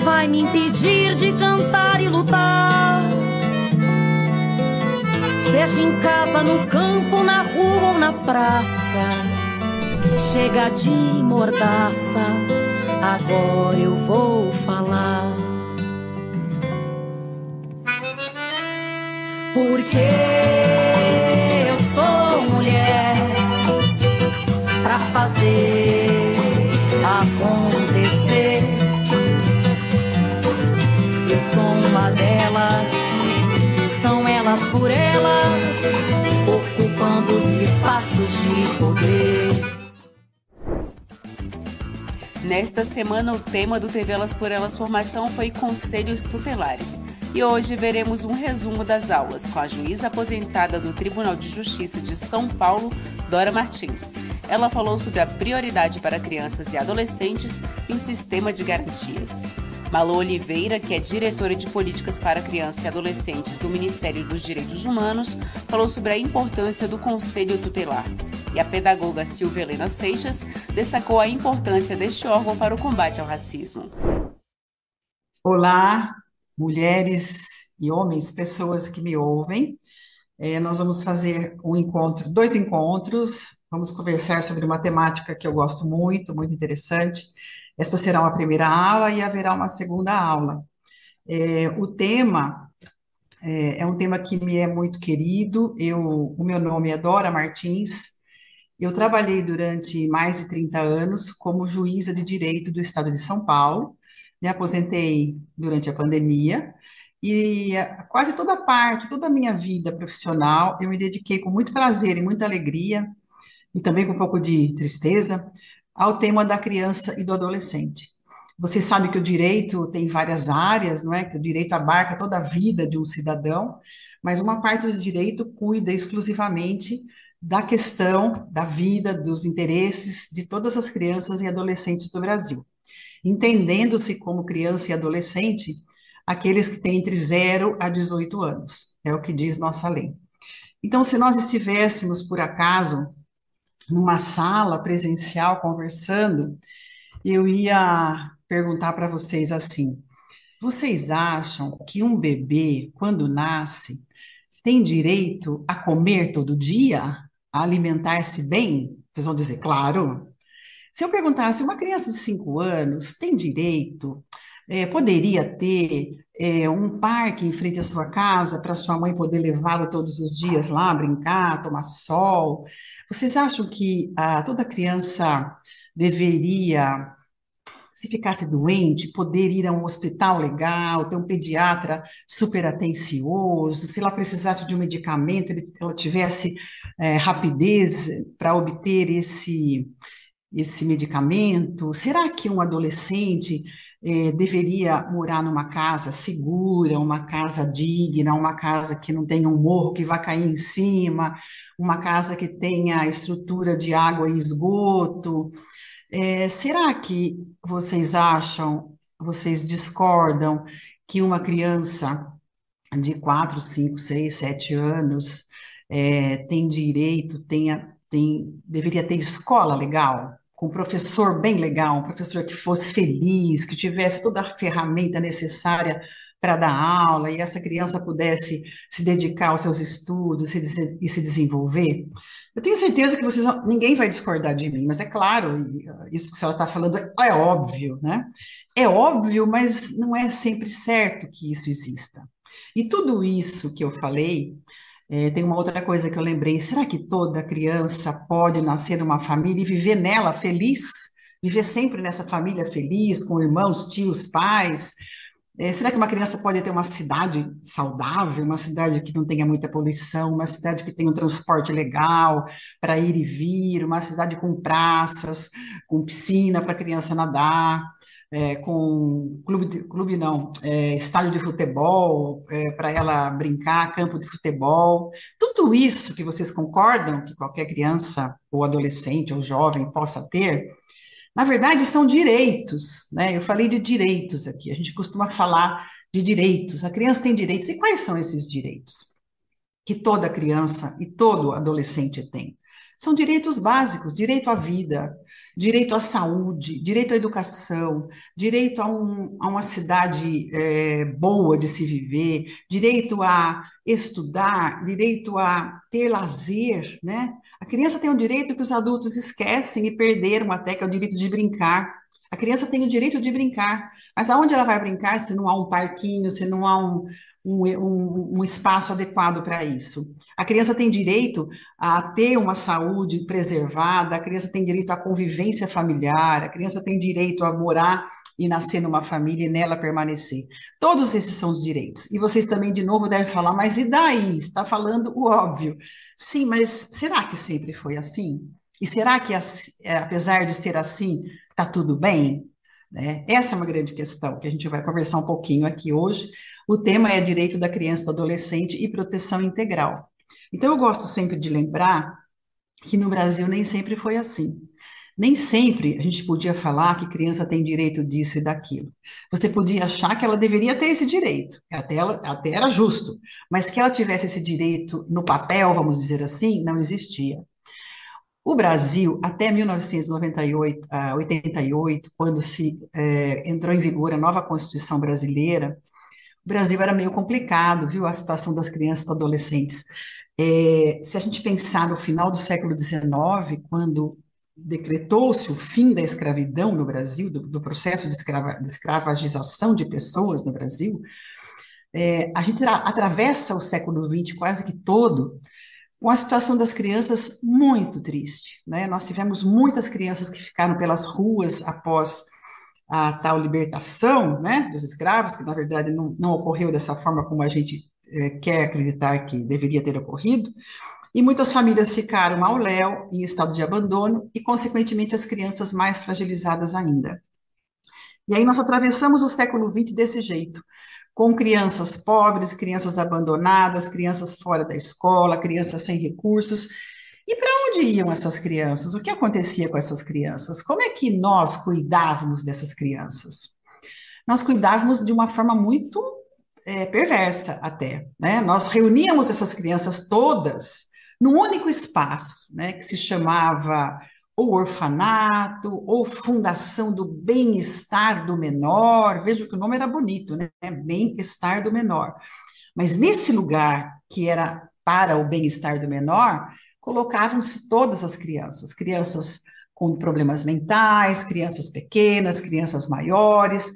Vai me impedir de cantar e lutar. Seja em casa, no campo, na rua ou na praça. Chega de mordaça, agora eu vou falar. Porque eu sou mulher pra fazer acontecer. Uma delas são elas por elas, ocupando os espaços de poder. Nesta semana, o tema do TV Elas por Elas Formação foi Conselhos Tutelares. E hoje veremos um resumo das aulas com a juíza aposentada do Tribunal de Justiça de São Paulo, Dora Martins. Ela falou sobre a prioridade para crianças e adolescentes e o sistema de garantias. Malu Oliveira, que é diretora de políticas para crianças e adolescentes do Ministério dos Direitos Humanos, falou sobre a importância do Conselho Tutelar. E a pedagoga Silvia Helena Seixas destacou a importância deste órgão para o combate ao racismo. Olá, mulheres e homens, pessoas que me ouvem. É, nós vamos fazer um encontro, dois encontros. Vamos conversar sobre uma temática que eu gosto muito, muito interessante, essa será uma primeira aula e haverá uma segunda aula. É, o tema é, é, um tema que me é muito querido. Eu, o meu nome é Dora Martins. Eu trabalhei durante mais de 30 anos como juíza de direito do Estado de São Paulo. Me aposentei durante a pandemia e quase toda parte, toda a minha vida profissional, eu me dediquei com muito prazer e muita alegria e também com um pouco de tristeza ao tema da criança e do adolescente. Você sabe que o direito tem várias áreas, não é? Que o direito abarca toda a vida de um cidadão, mas uma parte do direito cuida exclusivamente da questão da vida, dos interesses de todas as crianças e adolescentes do Brasil. Entendendo-se como criança e adolescente aqueles que têm entre 0 a 18 anos, é o que diz nossa lei. Então, se nós estivéssemos, por acaso, numa sala presencial conversando, eu ia perguntar para vocês assim: vocês acham que um bebê, quando nasce, tem direito a comer todo dia, a alimentar-se bem? Vocês vão dizer, claro. Se eu perguntasse, uma criança de 5 anos tem direito, é, poderia ter é, um parque em frente à sua casa para sua mãe poder levá-lo todos os dias lá, brincar, tomar sol? Vocês acham que ah, toda criança deveria, se ficasse doente, poder ir a um hospital legal, ter um pediatra super atencioso, se ela precisasse de um medicamento, ela tivesse é, rapidez para obter esse, esse medicamento? Será que um adolescente é, deveria morar numa casa segura, uma casa digna, uma casa que não tenha um morro que vai cair em cima, uma casa que tenha estrutura de água e esgoto. É, será que vocês acham, vocês discordam que uma criança de 4, 5, 6, 7 anos é, tem direito, tenha, tem, deveria ter escola legal? Com um professor bem legal, um professor que fosse feliz, que tivesse toda a ferramenta necessária para dar aula e essa criança pudesse se dedicar aos seus estudos e se desenvolver. Eu tenho certeza que vocês, ninguém vai discordar de mim, mas é claro, isso que a senhora está falando é, é óbvio, né? É óbvio, mas não é sempre certo que isso exista. E tudo isso que eu falei é, tem uma outra coisa que eu lembrei: será que toda criança pode nascer numa família e viver nela feliz? Viver sempre nessa família feliz, com irmãos, tios, pais? É, será que uma criança pode ter uma cidade saudável, uma cidade que não tenha muita poluição, uma cidade que tenha um transporte legal para ir e vir, uma cidade com praças, com piscina para a criança nadar? É, com clube, clube não, é, estádio de futebol, é, para ela brincar, campo de futebol, tudo isso que vocês concordam que qualquer criança ou adolescente ou jovem possa ter, na verdade são direitos, né? Eu falei de direitos aqui, a gente costuma falar de direitos, a criança tem direitos, e quais são esses direitos? Que toda criança e todo adolescente tem. São direitos básicos, direito à vida, direito à saúde, direito à educação, direito a, um, a uma cidade é, boa de se viver, direito a estudar, direito a ter lazer, né? A criança tem um direito que os adultos esquecem e perderam até, que é o direito de brincar. A criança tem o direito de brincar, mas aonde ela vai brincar se não há um parquinho, se não há um, um, um, um espaço adequado para isso. A criança tem direito a ter uma saúde preservada, a criança tem direito à convivência familiar, a criança tem direito a morar e nascer numa família e nela permanecer. Todos esses são os direitos. E vocês também, de novo, devem falar, mas e daí? Está falando o óbvio. Sim, mas será que sempre foi assim? E será que, é, apesar de ser assim, está tudo bem? Né? Essa é uma grande questão que a gente vai conversar um pouquinho aqui hoje. O tema é direito da criança e do adolescente e proteção integral. Então, eu gosto sempre de lembrar que no Brasil nem sempre foi assim. Nem sempre a gente podia falar que criança tem direito disso e daquilo. Você podia achar que ela deveria ter esse direito, até, ela, até era justo, mas que ela tivesse esse direito no papel, vamos dizer assim, não existia. O Brasil, até 1998, 88, ah, quando se é, entrou em vigor a nova Constituição brasileira, o Brasil era meio complicado, viu, a situação das crianças e adolescentes. É, se a gente pensar no final do século XIX, quando decretou-se o fim da escravidão no Brasil, do, do processo de, escrava, de, escravagização de pessoas no Brasil, é, a gente atravessa o século XX quase que todo com a situação das crianças muito triste. Né? Nós tivemos muitas crianças que ficaram pelas ruas após a tal libertação né, dos escravos, que na verdade não, não ocorreu dessa forma como a gente é, quer acreditar que deveria ter ocorrido, e muitas famílias ficaram ao léu, em estado de abandono, e, consequentemente, as crianças mais fragilizadas ainda. E aí nós atravessamos o século XX desse jeito, com crianças pobres, crianças abandonadas, crianças fora da escola, crianças sem recursos, e para onde iam essas crianças? O que acontecia com essas crianças? Como é que nós cuidávamos dessas crianças? Nós cuidávamos de uma forma muito é, perversa até, né? Nós reuníamos essas crianças todas num único espaço, né? Que se chamava ou orfanato, ou fundação do bem-estar do menor. Veja que o nome era bonito, né? Bem-estar do menor. Mas nesse lugar que era para o bem-estar do menor, colocavam-se todas as crianças, crianças com problemas mentais, crianças pequenas, crianças maiores,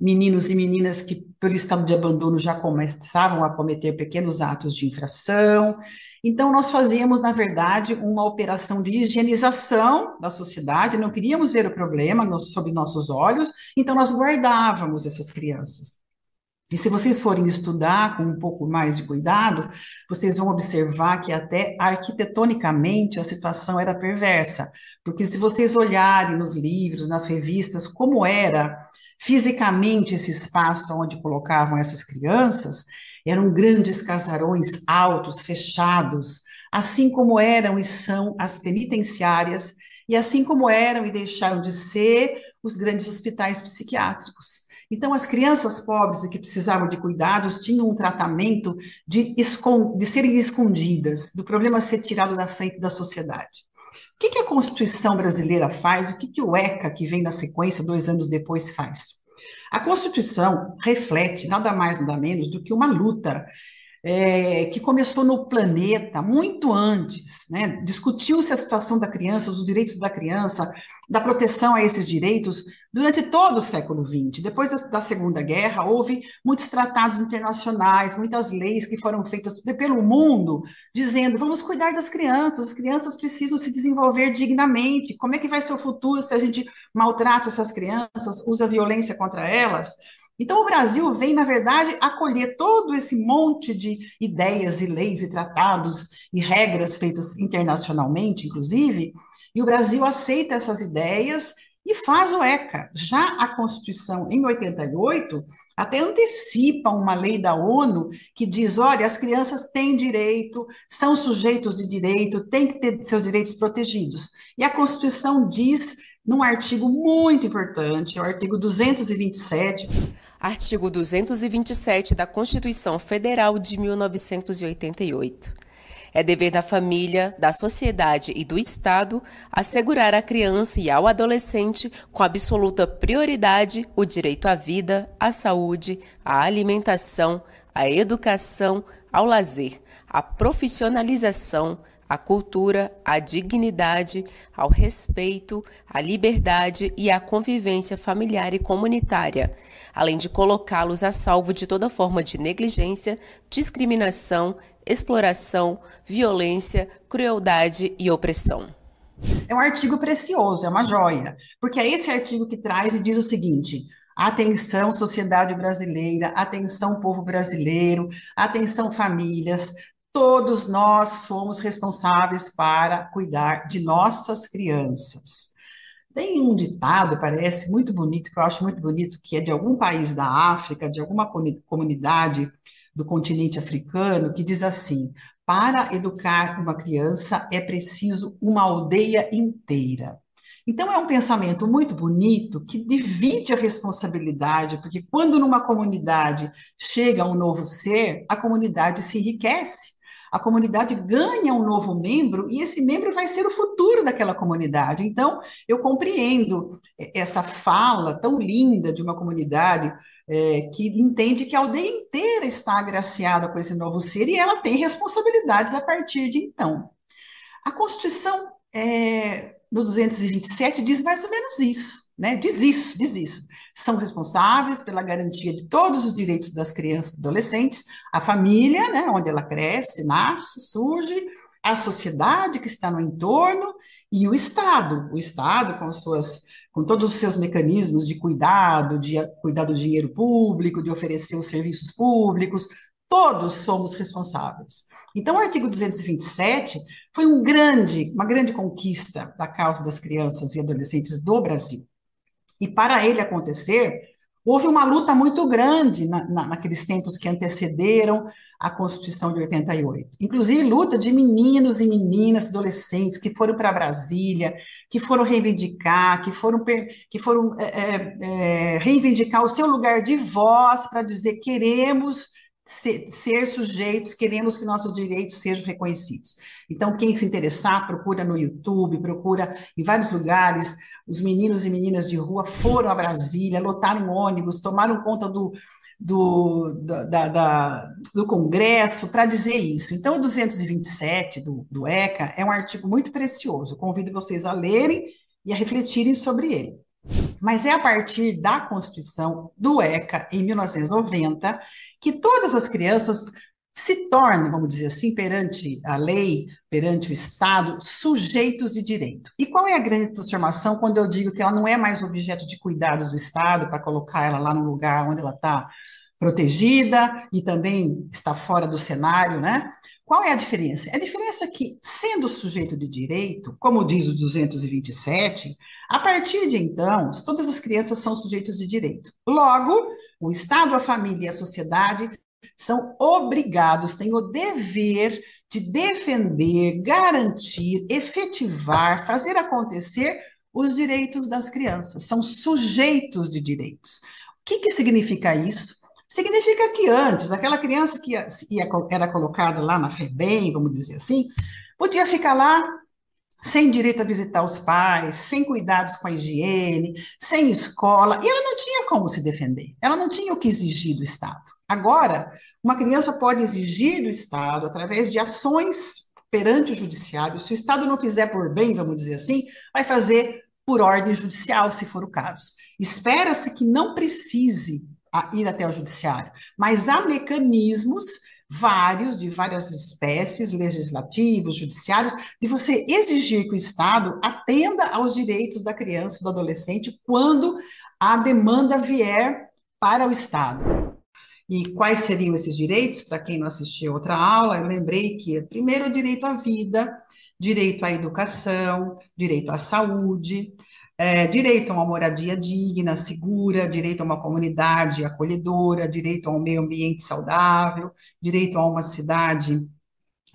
meninos e meninas que, pelo estado de abandono, já começavam a cometer pequenos atos de infração. Então, nós fazíamos, na verdade, uma operação de higienização da sociedade, não queríamos ver o problema sob nossos olhos, então nós guardávamos essas crianças. E se vocês forem estudar com um pouco mais de cuidado, vocês vão observar que até arquitetonicamente a situação era perversa, porque se vocês olharem nos livros, nas revistas, como era fisicamente esse espaço onde colocavam essas crianças, eram grandes casarões altos, fechados, assim como eram e são as penitenciárias, e assim como eram e deixaram de ser os grandes hospitais psiquiátricos. Então, as crianças pobres e que precisavam de cuidados tinham um tratamento de, de serem escondidas, do problema ser tirado da frente da sociedade. O que, que a Constituição brasileira faz? O que, que o ECA, que vem na sequência, dois anos depois, faz? A Constituição reflete nada mais, nada menos do que uma luta é, que começou no planeta muito antes, né? Discutiu-se a situação da criança, os direitos da criança, da proteção a esses direitos durante todo o século XX. Depois da, da, Segunda Guerra, houve muitos tratados internacionais, muitas leis que foram feitas pelo mundo, dizendo: vamos cuidar das crianças, as crianças precisam se desenvolver dignamente. Como é que vai ser o futuro se a gente maltrata essas crianças, usa violência contra elas? Então, o Brasil vem, na verdade, acolher todo esse monte de ideias e leis e tratados e regras feitas internacionalmente, inclusive, e o Brasil aceita essas ideias e faz o ECA. Já a Constituição, em 88, até antecipa uma lei da ONU que diz: olha, as crianças têm direito, são sujeitos de direito, têm que ter seus direitos protegidos. E a Constituição diz, num artigo muito importante, o artigo 227. Artigo 227 da Constituição Federal de 1988. É dever da família, da sociedade e do Estado assegurar à criança e ao adolescente, com absoluta prioridade, o direito à vida, à saúde, à alimentação, à educação, ao lazer, à profissionalização, à cultura, à dignidade, ao respeito, à liberdade e à convivência familiar e comunitária, além de colocá-los a salvo de toda forma de negligência, discriminação, exploração, violência, crueldade e opressão. É um artigo precioso, é uma joia, porque é esse artigo que traz e diz o seguinte: atenção, sociedade brasileira, atenção, povo brasileiro, atenção, famílias, todos nós somos responsáveis para cuidar de nossas crianças. Tem um ditado, parece muito bonito, que eu acho muito bonito, que é de algum país da África, de alguma comunidade do continente africano, que diz assim: para educar uma criança é preciso uma aldeia inteira. Então, é um pensamento muito bonito que divide a responsabilidade, porque quando numa comunidade chega um novo ser, a comunidade se enriquece a comunidade ganha um novo membro e esse membro vai ser o futuro daquela comunidade. Então, eu compreendo essa fala tão linda de uma comunidade é, que entende que a aldeia inteira está agraciada com esse novo ser e ela tem responsabilidades a partir de então. A Constituição, é, no 227, diz mais ou menos isso, né? Diz isso, diz isso são responsáveis pela garantia de todos os direitos das crianças e adolescentes, a família, né, onde ela cresce, nasce, surge, a sociedade que está no entorno e o Estado, o Estado com suas com todos os seus mecanismos de cuidado, de cuidar do dinheiro público, de oferecer os serviços públicos, todos somos responsáveis. Então, o artigo 227 foi um grande, uma grande conquista da causa das crianças e adolescentes do Brasil. E para ele acontecer, houve uma luta muito grande na, na, naqueles tempos que antecederam a Constituição de 88. Inclusive, luta de meninos e meninas, adolescentes que foram para Brasília, que foram reivindicar, que foram, que foram é, é, é reivindicar o seu lugar de voz para dizer queremos ser, ser, sujeitos, queremos que nossos direitos sejam reconhecidos. Então, quem se interessar, procura no YouTube, procura em vários lugares. Os meninos e meninas de rua foram a Brasília, lotaram ônibus, tomaram conta do, do, da, da, do Congresso para dizer isso. Então, o 227 do, do ECA é um artigo muito precioso. Convido vocês a lerem e a refletirem sobre ele. Mas é a partir da Constituição do ECA, em 1990, que todas as crianças se tornam, vamos dizer assim, perante a lei, perante o Estado, sujeitos de direito. E qual é a grande transformação quando eu digo que ela não é mais objeto de cuidados do Estado para colocar ela lá no lugar onde ela está protegida e também está fora do cenário, né? Qual é a diferença? A diferença é que, sendo sujeito de direito, como diz o 227, a partir de então, todas as crianças são sujeitos de direito. Logo, o Estado, a família e a sociedade são obrigados, têm o dever de defender, garantir, efetivar, fazer acontecer os direitos das crianças. São sujeitos de direitos. O que, que significa isso? Significa que antes, aquela criança que ia, era colocada lá na FEBEM, vamos dizer assim, podia ficar lá sem direito a visitar os pais, sem cuidados com a higiene, sem escola, e ela não tinha como se defender, ela não tinha o que exigir do Estado. Agora, uma criança pode exigir do Estado, através de ações perante o judiciário, se o Estado não fizer por bem, vamos dizer assim, vai fazer por ordem judicial, se for o caso. Espera-se que não precise a ir até o judiciário, mas há mecanismos vários, de várias espécies, legislativos, judiciários, de você exigir que o Estado atenda aos direitos da criança e do adolescente quando a demanda vier para o Estado. E quais seriam esses direitos? Para quem não assistiu outra aula, eu lembrei que primeiro o direito à vida, direito à educação, direito à saúde, é, direito a uma moradia digna, segura, direito a uma comunidade acolhedora, direito a um meio ambiente saudável, direito a uma cidade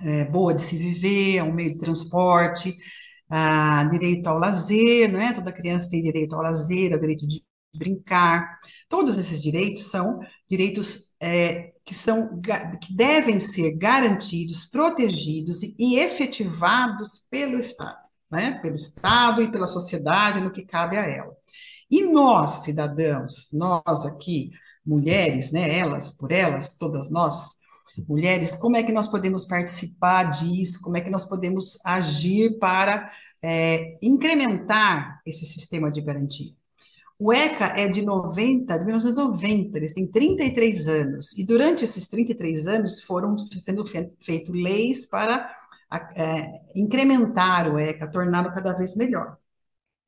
é, boa de se viver, a um meio de transporte, a, direito ao lazer, né? Toda criança tem direito ao lazer, ao direito de brincar. Todos esses direitos são direitos é, que são que devem ser garantidos, protegidos e efetivados pelo Estado né, pelo Estado e pela sociedade no que cabe a ela. E nós, cidadãos, nós aqui, mulheres, né, elas por elas, todas nós, mulheres, como é que nós podemos participar disso? Como é que nós podemos agir para é, incrementar esse sistema de garantia? O ECA é de 90, de 1990, eles têm 33 anos, e durante esses 33 anos foram sendo feitas leis para é, incrementar o ECA, torná-lo cada vez melhor.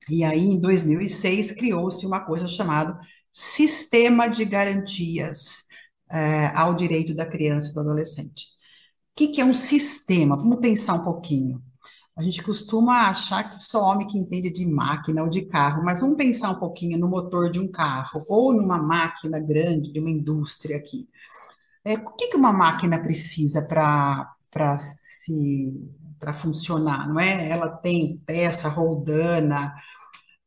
E aí, em 2006, criou-se uma coisa chamada Sistema de Garantias é, ao Direito da Criança e do Adolescente. O que, que é um sistema? Vamos pensar um pouquinho. A gente costuma achar que só homem que entende de máquina ou de carro, mas vamos pensar um pouquinho no motor de um carro ou numa máquina grande de uma indústria aqui. É, o que, que uma máquina precisa para se para funcionar, não é? Ela tem peça roldana,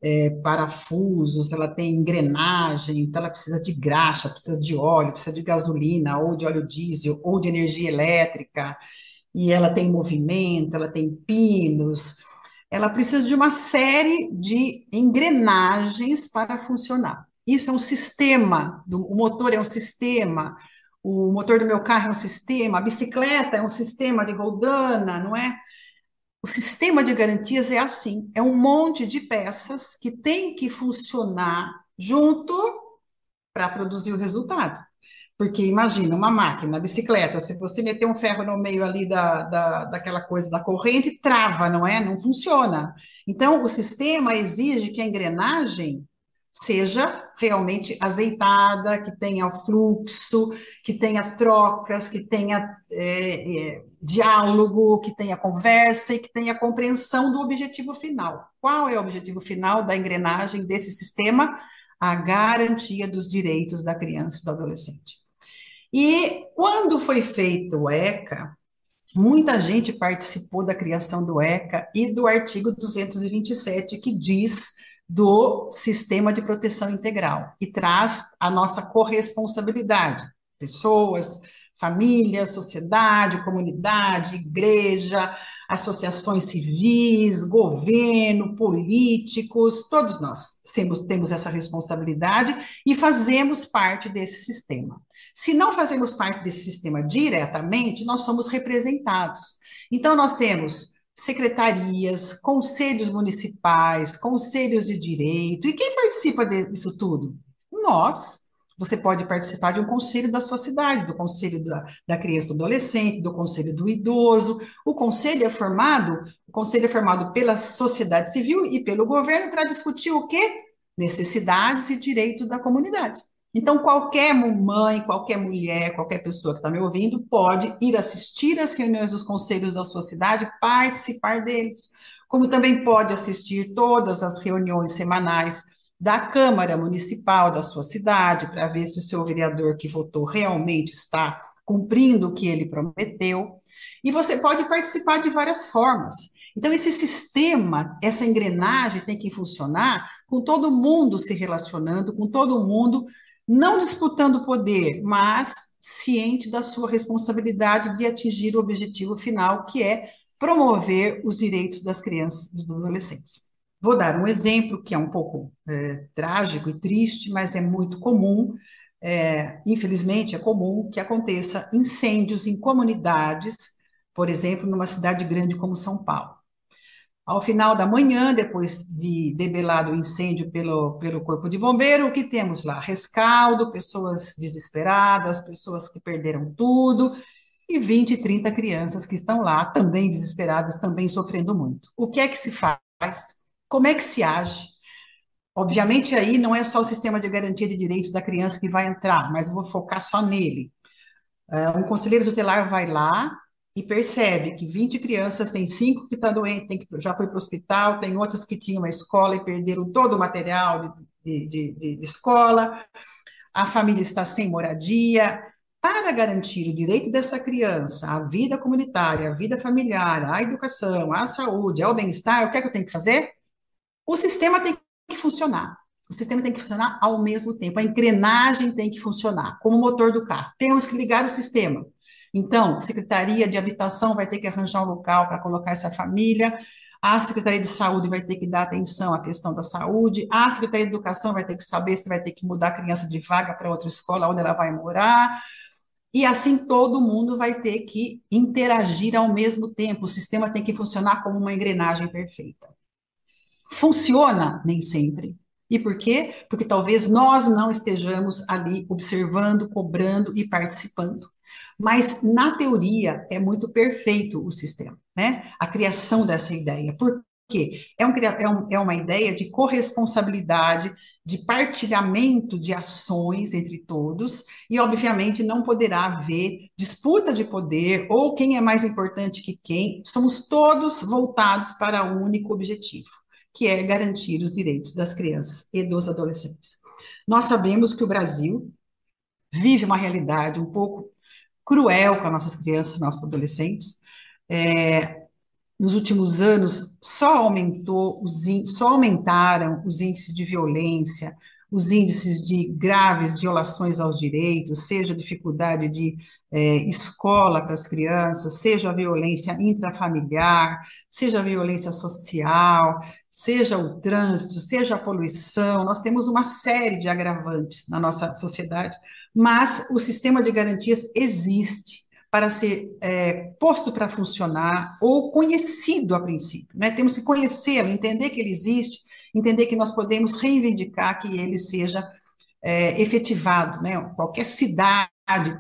é, parafusos, ela tem engrenagem, então ela precisa de graxa, precisa de óleo, precisa de gasolina, ou de óleo diesel, ou de energia elétrica, e ela tem movimento, ela tem pinos, ela precisa de uma série de engrenagens para funcionar. Isso é um sistema, o motor é um sistema, o motor do meu carro é um sistema, a bicicleta é um sistema de roldana, não é? O sistema de garantias é assim, é um monte de peças que tem que funcionar junto para produzir o resultado. Porque imagina, uma máquina, bicicleta, se você meter um ferro no meio ali da, da, daquela coisa da corrente, trava, não é? Não funciona. Então, o sistema exige que a engrenagem seja realmente azeitada, que tenha fluxo, que tenha trocas, que tenha é, é, diálogo, que tenha conversa e que tenha compreensão do objetivo final. Qual é o objetivo final da engrenagem desse sistema? A garantia dos direitos da criança e do adolescente. E quando foi feito o ECA, muita gente participou da criação do ECA e do artigo 227, que diz do sistema de proteção integral e traz a nossa corresponsabilidade, pessoas, família, sociedade, comunidade, igreja, associações civis, governo, políticos, todos nós temos, temos essa responsabilidade e fazemos parte desse sistema. Se não fazemos parte desse sistema diretamente, nós somos representados. Então, nós temos secretarias, conselhos municipais, conselhos de direito. E quem participa disso tudo? Nós. Você pode participar de um conselho da sua cidade, do conselho da, da criança e do adolescente, do conselho do idoso. O conselho é formado, o conselho é formado pela sociedade civil e pelo governo para discutir o quê? Necessidades e direitos da comunidade. Então, qualquer mãe, qualquer mulher, qualquer pessoa que está me ouvindo pode ir assistir às reuniões dos conselhos da sua cidade, participar deles, como também pode assistir todas as reuniões semanais da Câmara Municipal da sua cidade, para ver se o seu vereador que votou realmente está cumprindo o que ele prometeu. E você pode participar de várias formas. Então, esse sistema, essa engrenagem tem que funcionar com todo mundo se relacionando, com todo mundo não disputando poder, mas ciente da sua responsabilidade de atingir o objetivo final, que é promover os direitos das crianças e dos adolescentes. Vou dar um exemplo que é um pouco é, trágico e triste, mas é muito comum. É, infelizmente, é comum que aconteça incêndios em comunidades, por exemplo, numa cidade grande como São Paulo. Ao final da manhã, depois de debelado o incêndio pelo, pelo Corpo de Bombeiro, o que temos lá? Rescaldo, pessoas desesperadas, pessoas que perderam tudo, e 20, 30 crianças que estão lá, também desesperadas, também sofrendo muito. O que é que se faz? Como é que se age? Obviamente, aí não é só o sistema de garantia de direitos da criança que vai entrar, mas vou focar só nele. Uh, um conselheiro tutelar vai lá e percebe que 20 crianças, tem cinco que estão tá doentes, tem que, já foi para o hospital, tem outras que tinham uma escola e perderam todo o material de, de, de, de escola, a família está sem moradia. Para garantir o direito dessa criança à vida comunitária, à vida familiar, à educação, à saúde, ao bem-estar, o que é que eu tenho que fazer? O sistema tem que funcionar. O sistema tem que funcionar ao mesmo tempo. A engrenagem tem que funcionar, como o motor do carro. Temos que ligar o sistema. Então, a Secretaria de Habitação vai ter que arranjar um local para colocar essa família. A Secretaria de Saúde vai ter que dar atenção à questão da saúde. A Secretaria de Educação vai ter que saber se vai ter que mudar a criança de vaga para outra escola, onde ela vai morar. E assim todo mundo vai ter que interagir ao mesmo tempo. O sistema tem que funcionar como uma engrenagem perfeita. Funciona? Nem sempre. E por quê? Porque talvez nós não estejamos ali observando, cobrando e participando. Mas, na teoria, é muito perfeito o sistema, né? A criação dessa ideia. Por quê? É, um, é, um, é uma ideia de corresponsabilidade, de partilhamento de ações entre todos, e, obviamente, não poderá haver disputa de poder ou quem é mais importante que quem. Somos todos voltados para um único objetivo que é garantir os direitos das crianças e dos adolescentes. Nós sabemos que o Brasil vive uma realidade um pouco cruel com as nossas crianças, nossos adolescentes. É, nos últimos anos, só aumentou os só aumentaram os índices de violência, os índices de graves violações aos direitos, seja a dificuldade de é, escola para as crianças, seja a violência intrafamiliar, seja a violência social, seja o trânsito, seja a poluição, nós temos uma série de agravantes na nossa sociedade, mas o sistema de garantias existe para ser é, posto para funcionar ou conhecido a princípio, né? Temos que conhecê-lo, entender que ele existe entender que nós podemos reivindicar que ele seja é, efetivado, né? Qualquer cidade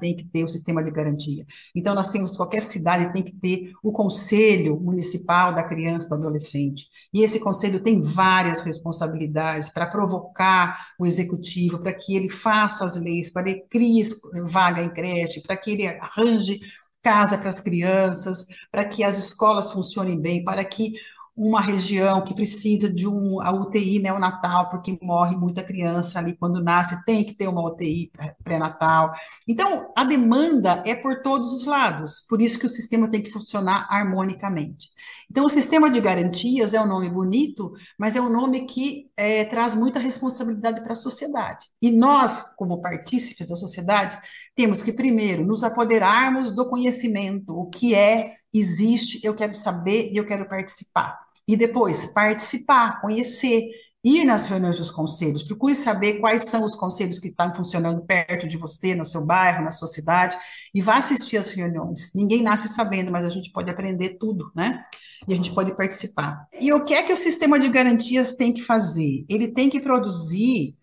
tem que ter o sistema de garantia. Então, nós temos, qualquer cidade tem que ter o conselho municipal da criança e do adolescente. E esse conselho tem várias responsabilidades para provocar o executivo, para que ele faça as leis, para ele crie vaga em creche, para que ele arranje casa para as crianças, para que as escolas funcionem bem, para que uma região que precisa de um, a UTI neonatal, porque morre muita criança ali quando nasce, tem que ter uma UTI pré-natal. Então, a demanda é por todos os lados, por isso que o sistema tem que funcionar harmonicamente. Então, o sistema de garantias é um nome bonito, mas é um nome que é, traz muita responsabilidade para a sociedade. E nós, como partícipes da sociedade, temos que, primeiro, nos apoderarmos do conhecimento, o que é, existe, eu quero saber e eu quero participar. E depois, participar, conhecer, ir nas reuniões dos conselhos, procure saber quais são os conselhos que estão funcionando perto de você, no seu bairro, na sua cidade, e vá assistir às reuniões. Ninguém nasce sabendo, mas a gente pode aprender tudo, né? E a gente pode participar. E o que é que o sistema de garantias tem que fazer? Ele tem que produzir,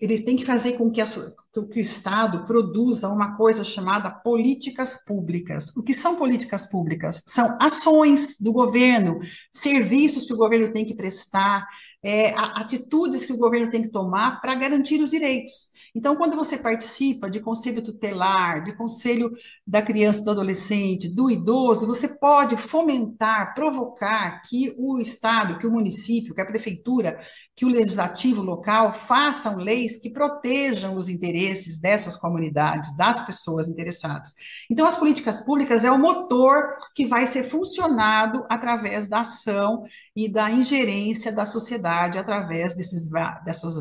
ele tem que fazer com que a, que o Estado produza uma coisa chamada políticas públicas. O que são políticas públicas? São ações do governo, serviços que o governo tem que prestar, é, atitudes que o governo tem que tomar para garantir os direitos. Então, quando você participa de conselho tutelar, de conselho da criança do adolescente, do idoso, você pode fomentar, provocar que o Estado, que o município, que a prefeitura, que o legislativo local façam leis que protejam os interesses dessas comunidades, das pessoas interessadas. Então, as políticas públicas é o motor que vai ser funcionado através da ação e da ingerência da sociedade através desses, dessas,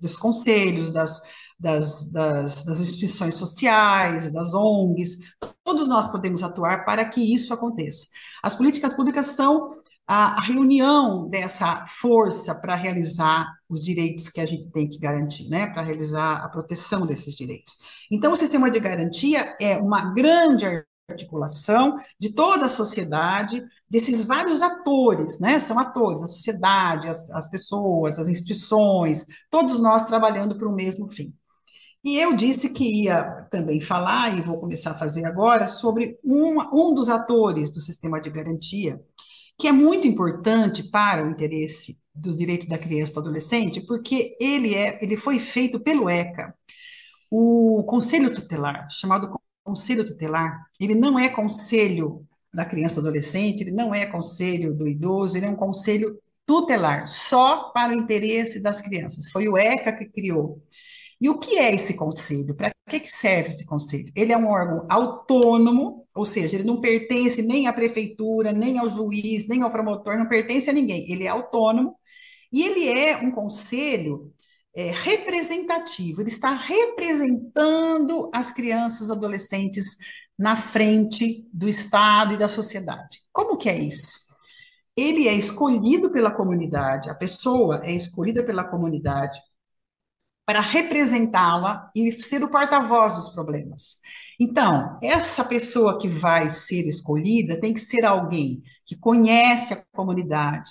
dos conselhos, das das, das, das, instituições sociais, das ONGs, todos nós podemos atuar para que isso aconteça. As políticas públicas são a, reunião dessa força para realizar os direitos que a gente tem que garantir, né, para realizar a proteção desses direitos. Então, o sistema de garantia é uma grande articulação de toda a sociedade, desses vários atores, né? São atores, a sociedade, as, as pessoas, as instituições, todos nós trabalhando para o mesmo fim. E eu disse que ia também falar, e vou começar a fazer agora, sobre um, um dos atores do sistema de garantia, que é muito importante para o interesse do direito da criança e do adolescente, porque ele é, ele foi feito pelo ECA. O conselho tutelar, chamado conselho tutelar, ele não é conselho da criança e do adolescente, ele não é conselho do idoso, ele é um conselho tutelar, só para o interesse das crianças. Foi o ECA que criou. E o que é esse conselho? Para que, serve esse conselho? Ele é um órgão autônomo, ou seja, ele não pertence nem à prefeitura, nem ao juiz, nem ao promotor, não pertence a ninguém. Ele é autônomo e ele é um conselho é, representativo. Ele está representando as crianças e adolescentes na frente do Estado e da sociedade. Como que é isso? Ele é escolhido pela comunidade, a pessoa é escolhida pela comunidade para representá-la e ser o porta-voz dos problemas. Então, essa pessoa que vai ser escolhida tem que ser alguém que conhece a comunidade,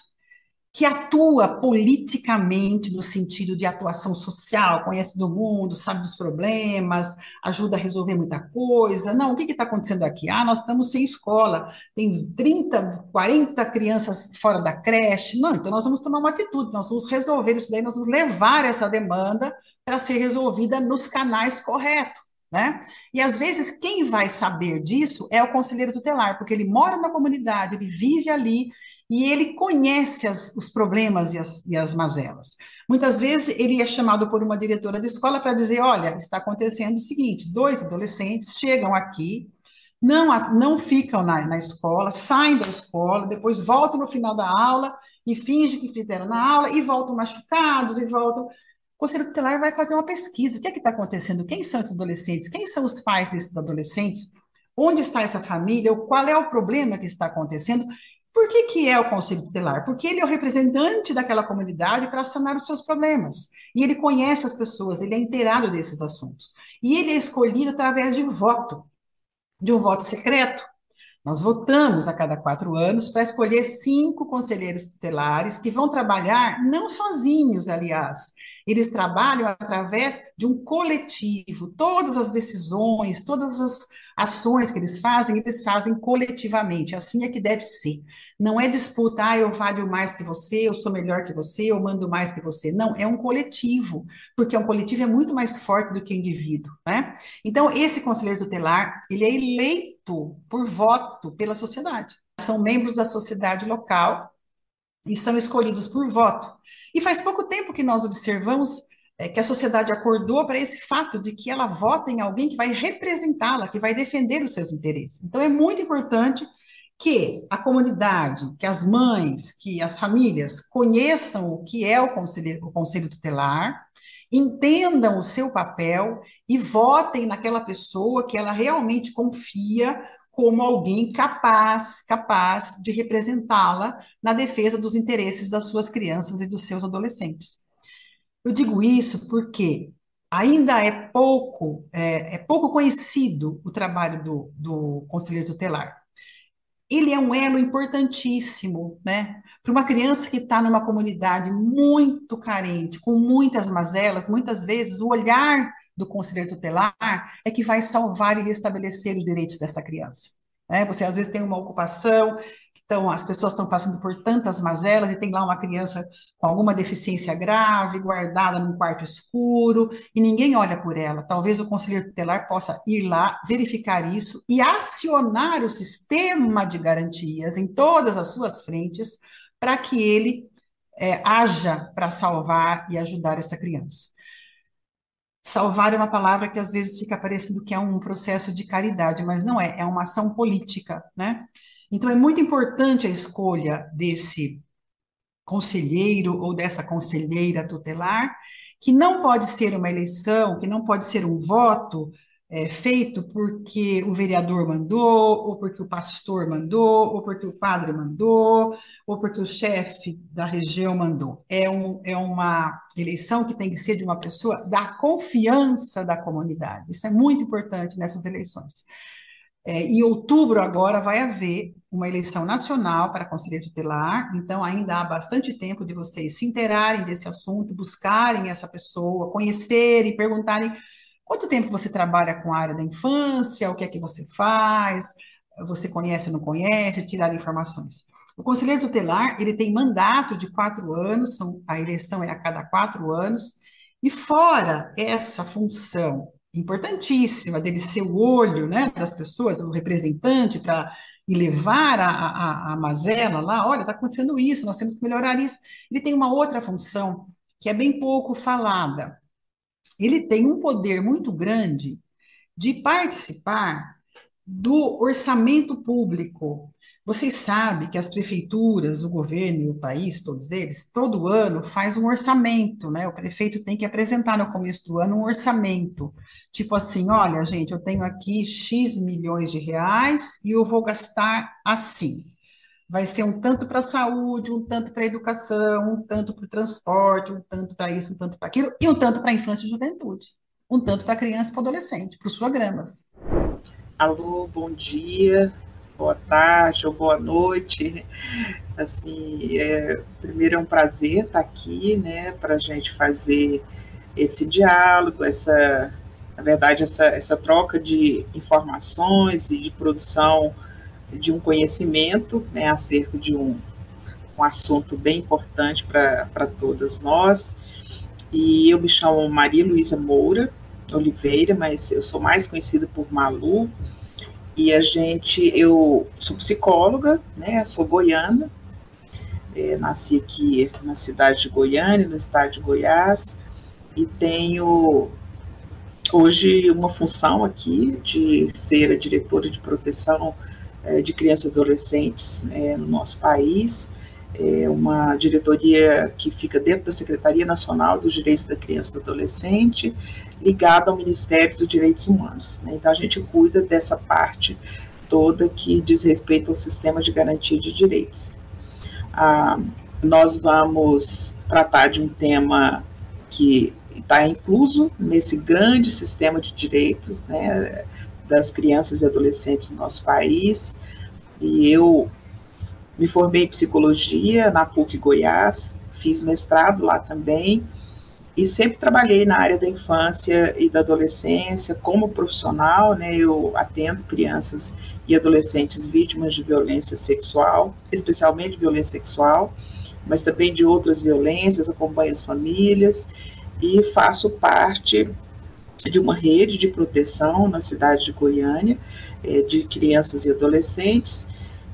que atua politicamente no sentido de atuação social, conhece todo mundo, sabe dos problemas, ajuda a resolver muita coisa. Não, o que está acontecendo aqui? Ah, nós estamos sem escola, tem 30, 40 crianças fora da creche. Não, então nós vamos tomar uma atitude, nós vamos resolver isso daí, nós vamos levar essa demanda para ser resolvida nos canais corretos. Né? E às vezes quem vai saber disso é o conselheiro tutelar, porque ele mora na comunidade, ele vive ali e ele conhece as, os problemas e as, e as mazelas. Muitas vezes ele é chamado por uma diretora de escola para dizer: olha, está acontecendo o seguinte: dois adolescentes chegam aqui, não, não ficam na, na escola, saem da escola, depois voltam no final da aula e fingem que fizeram na aula e voltam machucados e voltam. O Conselho Tutelar vai fazer uma pesquisa. O que é que está acontecendo? Quem são esses adolescentes? Quem são os pais desses adolescentes? Onde está essa família? Qual é o problema que está acontecendo? Por que, que é o conselho tutelar? Porque ele é o representante daquela comunidade para sanar os seus problemas. E ele conhece as pessoas, ele é inteirado desses assuntos. E ele é escolhido através de um voto, de um voto secreto. Nós votamos a cada quatro anos para escolher cinco conselheiros tutelares que vão trabalhar não sozinhos, aliás, eles trabalham através de um coletivo. Todas as decisões, todas as ações que eles fazem, eles fazem coletivamente. Assim é que deve ser. Não é disputa, ah, eu valho mais que você, eu sou melhor que você, eu mando mais que você. Não, é um coletivo, porque um coletivo é muito mais forte do que o indivíduo, né? Então, esse conselheiro tutelar, ele é eleito por voto pela sociedade. São membros da sociedade local e são escolhidos por voto. E faz pouco tempo que nós observamos é, que a sociedade acordou para esse fato de que ela vota em alguém que vai representá-la, que vai defender os seus interesses. Então, é muito importante que a comunidade, que as mães, que as famílias conheçam o que é o conselho, o conselho tutelar, entendam o seu papel e votem naquela pessoa que ela realmente confia como alguém capaz, capaz de representá-la na defesa dos interesses das suas crianças e dos seus adolescentes. Eu digo isso porque ainda é pouco, é, é pouco conhecido o trabalho do, do conselheiro tutelar. Ele é um elo importantíssimo, né? Para uma criança que está numa comunidade muito carente, com muitas mazelas, muitas vezes o olhar do conselheiro tutelar é que vai salvar e restabelecer os direitos dessa criança. Né? Você às vezes tem uma ocupação então, as pessoas estão passando por tantas mazelas e tem lá uma criança com alguma deficiência grave, guardada num quarto escuro, e ninguém olha por ela. Talvez o conselheiro tutelar possa ir lá, verificar isso e acionar o sistema de garantias em todas as suas frentes para que ele é, haja para salvar e ajudar essa criança. Salvar é uma palavra que às vezes fica parecendo que é um processo de caridade, mas não é, é uma ação política, né? Então, é muito importante a escolha desse conselheiro ou dessa conselheira tutelar, que não pode ser uma eleição, que não pode ser um voto é, feito porque o vereador mandou, ou porque o pastor mandou, ou porque o padre mandou, ou porque o chefe da região mandou. É, um, é uma eleição que tem que ser de uma pessoa da confiança da comunidade. Isso é muito importante nessas eleições. É, em outubro, agora, vai haver uma eleição nacional para conselheiro tutelar, então ainda há bastante tempo de vocês se interarem desse assunto, buscarem essa pessoa, conhecerem, perguntarem quanto tempo você trabalha com a área da infância, o que é que você faz, você conhece ou não conhece, tirar informações. O conselheiro tutelar, ele tem mandato de quatro anos, são, a eleição é a cada quatro anos, e fora essa função importantíssima dele ser o olho né, das pessoas, o representante para levar a, a, a mazela lá, olha, está acontecendo isso, nós temos que melhorar isso. Ele tem uma outra função que é bem pouco falada. Ele tem um poder muito grande de participar do orçamento público. Vocês sabem que as prefeituras, o governo e o país, todos eles, todo ano faz um orçamento, né? O prefeito tem que apresentar no começo do ano um orçamento. Tipo assim, olha, gente, eu tenho aqui X milhões de reais e eu vou gastar assim. Vai ser um tanto para a saúde, um tanto para a educação, um tanto para o transporte, um tanto para isso, um tanto para aquilo, e um tanto para a infância e juventude, um tanto para criança e para adolescente, para os programas. Alô, bom dia boa tarde ou boa noite. Assim, é, primeiro é um prazer estar aqui, né, para a gente fazer esse diálogo, essa, na verdade, essa, essa troca de informações e de produção de um conhecimento, né, acerca de um, um assunto bem importante para todas nós. E eu me chamo Maria Luísa Moura Oliveira, mas eu sou mais conhecida por Malu, e a gente, eu sou psicóloga, né, sou goiana, é, nasci aqui na cidade de Goiânia, no estado de Goiás, e tenho hoje uma função aqui de ser a diretora de proteção é, de crianças e adolescentes é, no nosso país, é uma diretoria que fica dentro da Secretaria Nacional dos Direitos da Criança e do Adolescente, ligada ao Ministério dos Direitos Humanos. Né? Então, a gente cuida dessa parte toda que diz respeito ao sistema de garantia de direitos. Ah, nós vamos tratar de um tema que está incluso nesse grande sistema de direitos né, das crianças e adolescentes no nosso país, e eu me formei em psicologia na PUC Goiás, fiz mestrado lá também e sempre trabalhei na área da infância e da adolescência como profissional, né? Eu atendo crianças e adolescentes vítimas de violência sexual, especialmente violência sexual, mas também de outras violências, acompanho as famílias e faço parte de uma rede de proteção na cidade de Goiânia eh, de crianças e adolescentes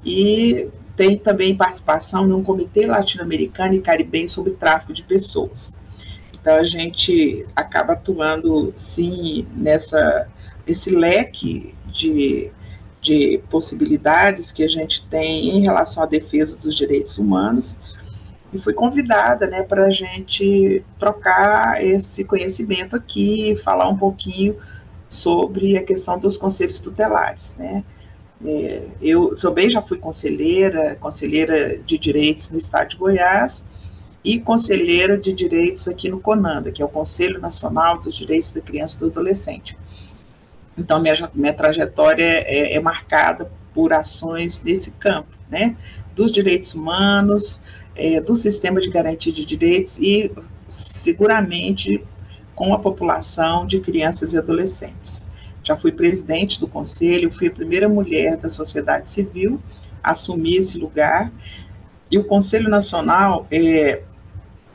e tem também participação num comitê latino-americano e caribenho sobre tráfico de pessoas. Então a gente acaba atuando sim nessa esse leque de, de possibilidades que a gente tem em relação à defesa dos direitos humanos e fui convidada né, para a gente trocar esse conhecimento aqui, falar um pouquinho sobre a questão dos conselhos tutelares, né? É, eu também já fui conselheira, conselheira de direitos no estado de Goiás e conselheira de direitos aqui no CONANDA, que é o Conselho Nacional dos Direitos da Criança e do Adolescente. Então, minha, minha trajetória é, é marcada por ações nesse campo, né, dos direitos humanos, é, do sistema de garantia de direitos e, seguramente, com a população de crianças e adolescentes já fui presidente do conselho, fui a primeira mulher da sociedade civil a assumir esse lugar. E o Conselho Nacional é,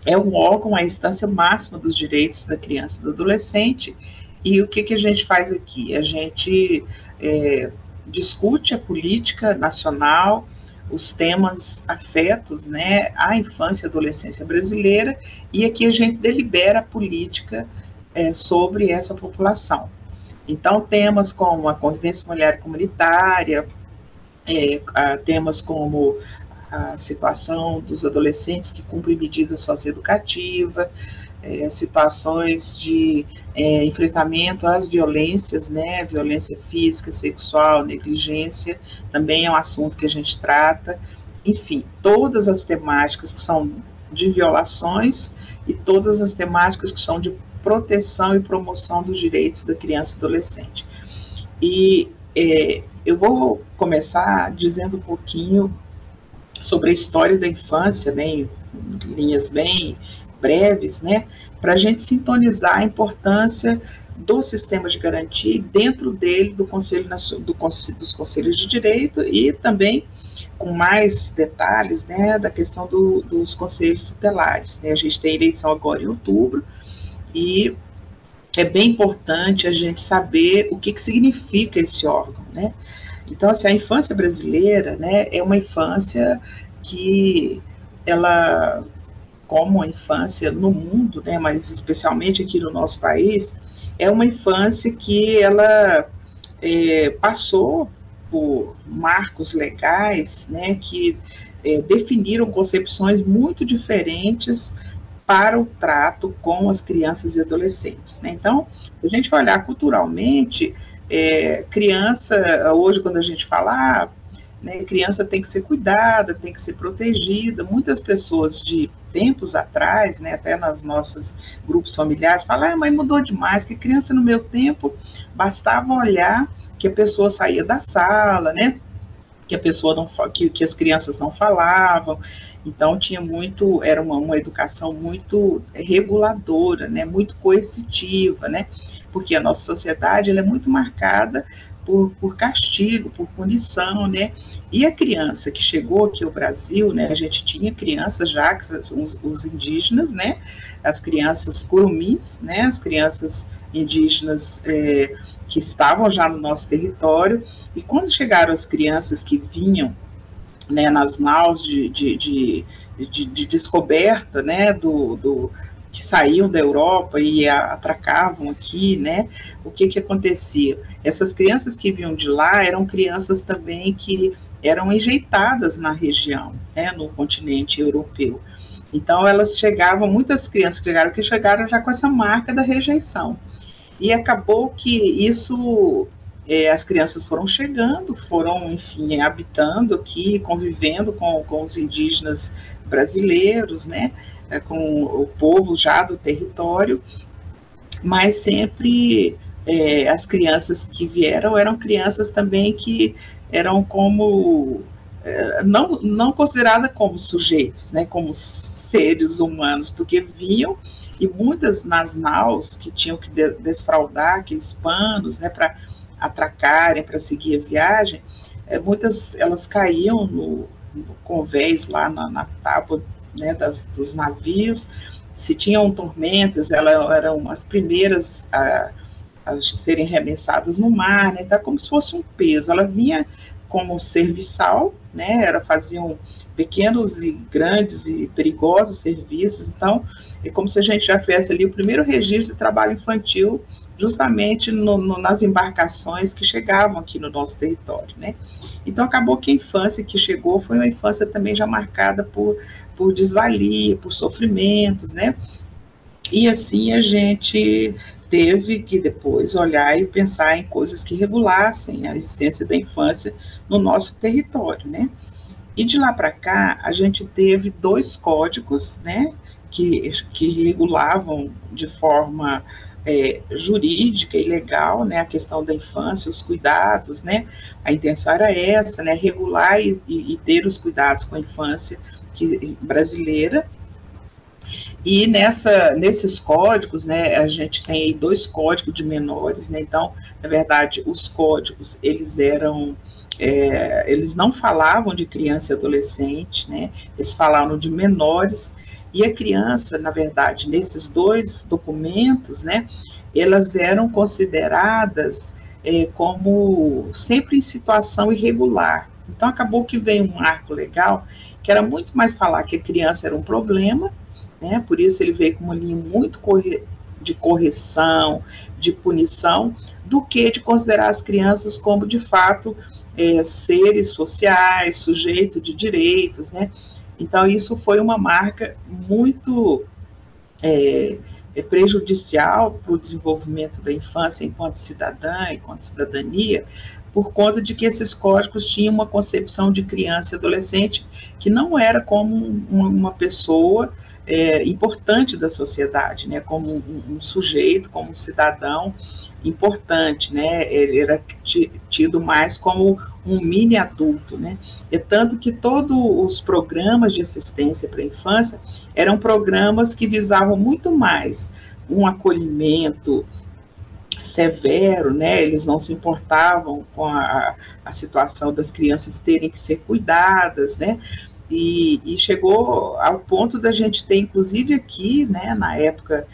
é um órgão, a instância máxima dos direitos da criança e do adolescente. E o que, que a gente faz aqui? A gente é, discute a política nacional, os temas afetos né, à infância e adolescência brasileira, e aqui a gente delibera a política é, sobre essa população. Então, temas como a convivência mulher comunitária, é, temas como a situação dos adolescentes que cumprem medidas socioeducativas, é, situações de é, enfrentamento às violências, né, violência física, sexual, negligência, também é um assunto que a gente trata. Enfim, todas as temáticas que são de violações e todas as temáticas que são de proteção e promoção dos direitos da criança e adolescente. E é, eu vou começar dizendo um pouquinho sobre a história da infância, né, em linhas bem breves, né, para a gente sintonizar a importância do sistema de garantia dentro dele do Conselho do, dos Conselhos de Direito e também com mais detalhes né, da questão do, dos conselhos tutelares. Né? A gente tem eleição agora em outubro e é bem importante a gente saber o que, que significa esse órgão. Né? Então, assim, a infância brasileira né, é uma infância que ela, como a infância no mundo, né, mas especialmente aqui no nosso país, é uma infância que ela é, passou por marcos legais, né, que é, definiram concepções muito diferentes para o trato com as crianças e adolescentes. Né? Então, se a gente olhar culturalmente, é, criança, hoje quando a gente fala, ah, né, criança tem que ser cuidada, tem que ser protegida, muitas pessoas de tempos atrás, né, até nas nossas grupos familiares, falam, ah, mãe mudou demais, que criança no meu tempo bastava olhar que a pessoa saía da sala, né? Que a pessoa não que, que as crianças não falavam. Então tinha muito, era uma, uma educação muito reguladora, né? Muito coercitiva, né? Porque a nossa sociedade ela é muito marcada por, por castigo, por punição, né? E a criança que chegou aqui ao Brasil, né? A gente tinha crianças já, os, os indígenas, né? As crianças curumis, né? As crianças indígenas é, que estavam já no nosso território, e quando chegaram as crianças que vinham né, nas naus de, de, de, de, de descoberta né, do, do, que saíam da Europa e atracavam aqui, né? O que que acontecia? Essas crianças que vinham de lá eram crianças também que eram enjeitadas na região, né, no continente europeu. Então elas chegavam, muitas crianças que chegaram que chegaram já com essa marca da rejeição. E acabou que isso, é, as crianças foram chegando, foram, enfim, habitando aqui, convivendo com, com os indígenas brasileiros, né, é, com o povo já do território, mas sempre é, as crianças que vieram eram crianças também que eram como é, não, não consideradas como sujeitos, né, como seres humanos, porque vinham e muitas nas naus que tinham que de, desfraldar aqueles panos, né, para atracarem, para seguir a viagem, é, muitas elas caíam no, no convés lá na, na tábua né, das, dos navios, se tinham tormentas, elas eram as primeiras a, a serem remessadas no mar, né, então, como se fosse um peso, ela vinha como serviçal, né, ela faziam pequenos e grandes e perigosos serviços, então é como se a gente já fizesse ali o primeiro registro de trabalho infantil justamente no, no, nas embarcações que chegavam aqui no nosso território, né? Então acabou que a infância que chegou foi uma infância também já marcada por, por desvalia, por sofrimentos, né? E assim a gente teve que depois olhar e pensar em coisas que regulassem a existência da infância no nosso território, né? E de lá para cá a gente teve dois códigos, né? que, que regulavam de forma é, jurídica e legal, né, a questão da infância, os cuidados, né, a intenção era essa, né, regular e, e ter os cuidados com a infância que, brasileira, e nessa, nesses códigos, né, a gente tem dois códigos de menores, né, então, na verdade, os códigos, eles eram, é, eles não falavam de criança e adolescente, né, eles falavam de menores, e a criança, na verdade, nesses dois documentos, né, elas eram consideradas é, como sempre em situação irregular. Então acabou que veio um marco legal que era muito mais falar que a criança era um problema, né? Por isso ele veio com uma linha muito corre de correção, de punição, do que de considerar as crianças como de fato é, seres sociais, sujeito de direitos, né? Então, isso foi uma marca muito é, é prejudicial para o desenvolvimento da infância enquanto cidadã, enquanto cidadania, por conta de que esses códigos tinham uma concepção de criança e adolescente que não era como uma, uma pessoa é, importante da sociedade, né, como um, um sujeito, como um cidadão importante, né? Ele era tido mais como um mini adulto, né? É tanto que todos os programas de assistência para a infância eram programas que visavam muito mais um acolhimento severo, né? Eles não se importavam com a, a situação das crianças terem que ser cuidadas, né? E, e, chegou ao ponto da gente ter, inclusive aqui, né, na época,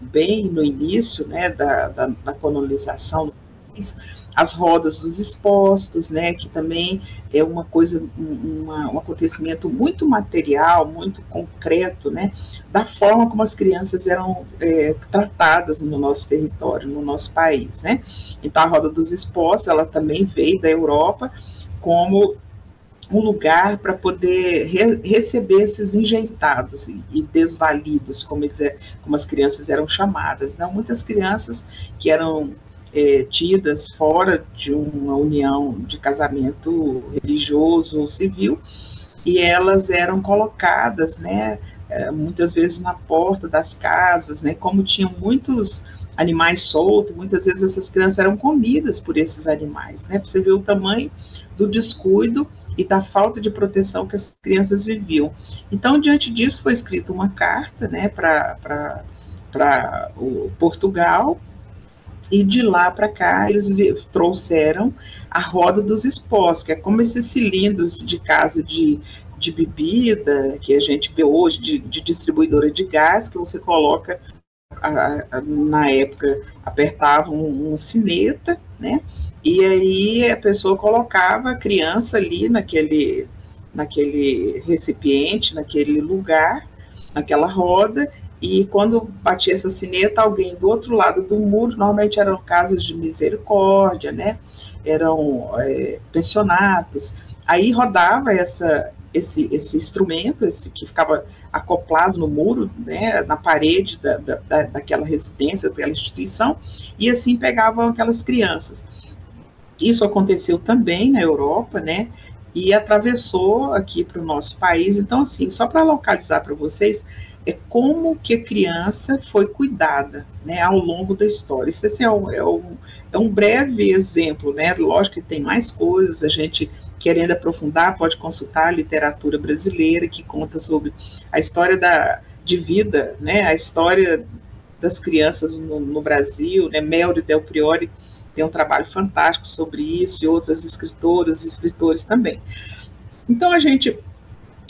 bem no início, né, da, da, da colonização do país, as rodas dos expostos, né, que também é uma coisa, uma, um acontecimento muito material, muito concreto, né, da forma como as crianças eram é, tratadas no nosso território, no nosso país, né. Então a roda dos expostos, ela também veio da Europa como um lugar para poder re receber esses enjeitados e, e desvalidos, como, eles, é, como as crianças eram chamadas. Não? Muitas crianças que eram é, tidas fora de uma união de casamento religioso ou civil, e elas eram colocadas, né, é, muitas vezes na porta das casas, né, como tinham muitos animais soltos, muitas vezes essas crianças eram comidas por esses animais, né, para você ver o tamanho do descuido e da falta de proteção que as crianças viviam. Então, diante disso, foi escrita uma carta, né, para Portugal, e de lá para cá eles trouxeram a roda dos expostos, que é como esses cilindros de casa de, de bebida que a gente vê hoje, de, de distribuidora de gás, que você coloca, a, a, na época, apertava um, um sineta, né? E aí a pessoa colocava a criança ali naquele, naquele recipiente, naquele lugar, naquela roda, e quando batia essa sineta, alguém do outro lado do muro, normalmente eram casas de misericórdia, né? Eram é, pensionatos. Aí rodava essa, esse, esse instrumento, esse que ficava acoplado no muro, né, na parede da, da, daquela residência, daquela instituição, e assim pegavam aquelas crianças. Isso aconteceu também na Europa, né? E atravessou aqui para o nosso país. Então, assim, só para localizar para vocês, é como que a criança foi cuidada né, ao longo da história. Isso assim, é, um, é, um, é um breve exemplo, né? Lógico que tem mais coisas, a gente querendo aprofundar pode consultar a literatura brasileira que conta sobre a história da, de vida, né, a história das crianças no, no Brasil, né, Mel de Del Priori tem um trabalho fantástico sobre isso, e outras escritoras e escritores também. Então a gente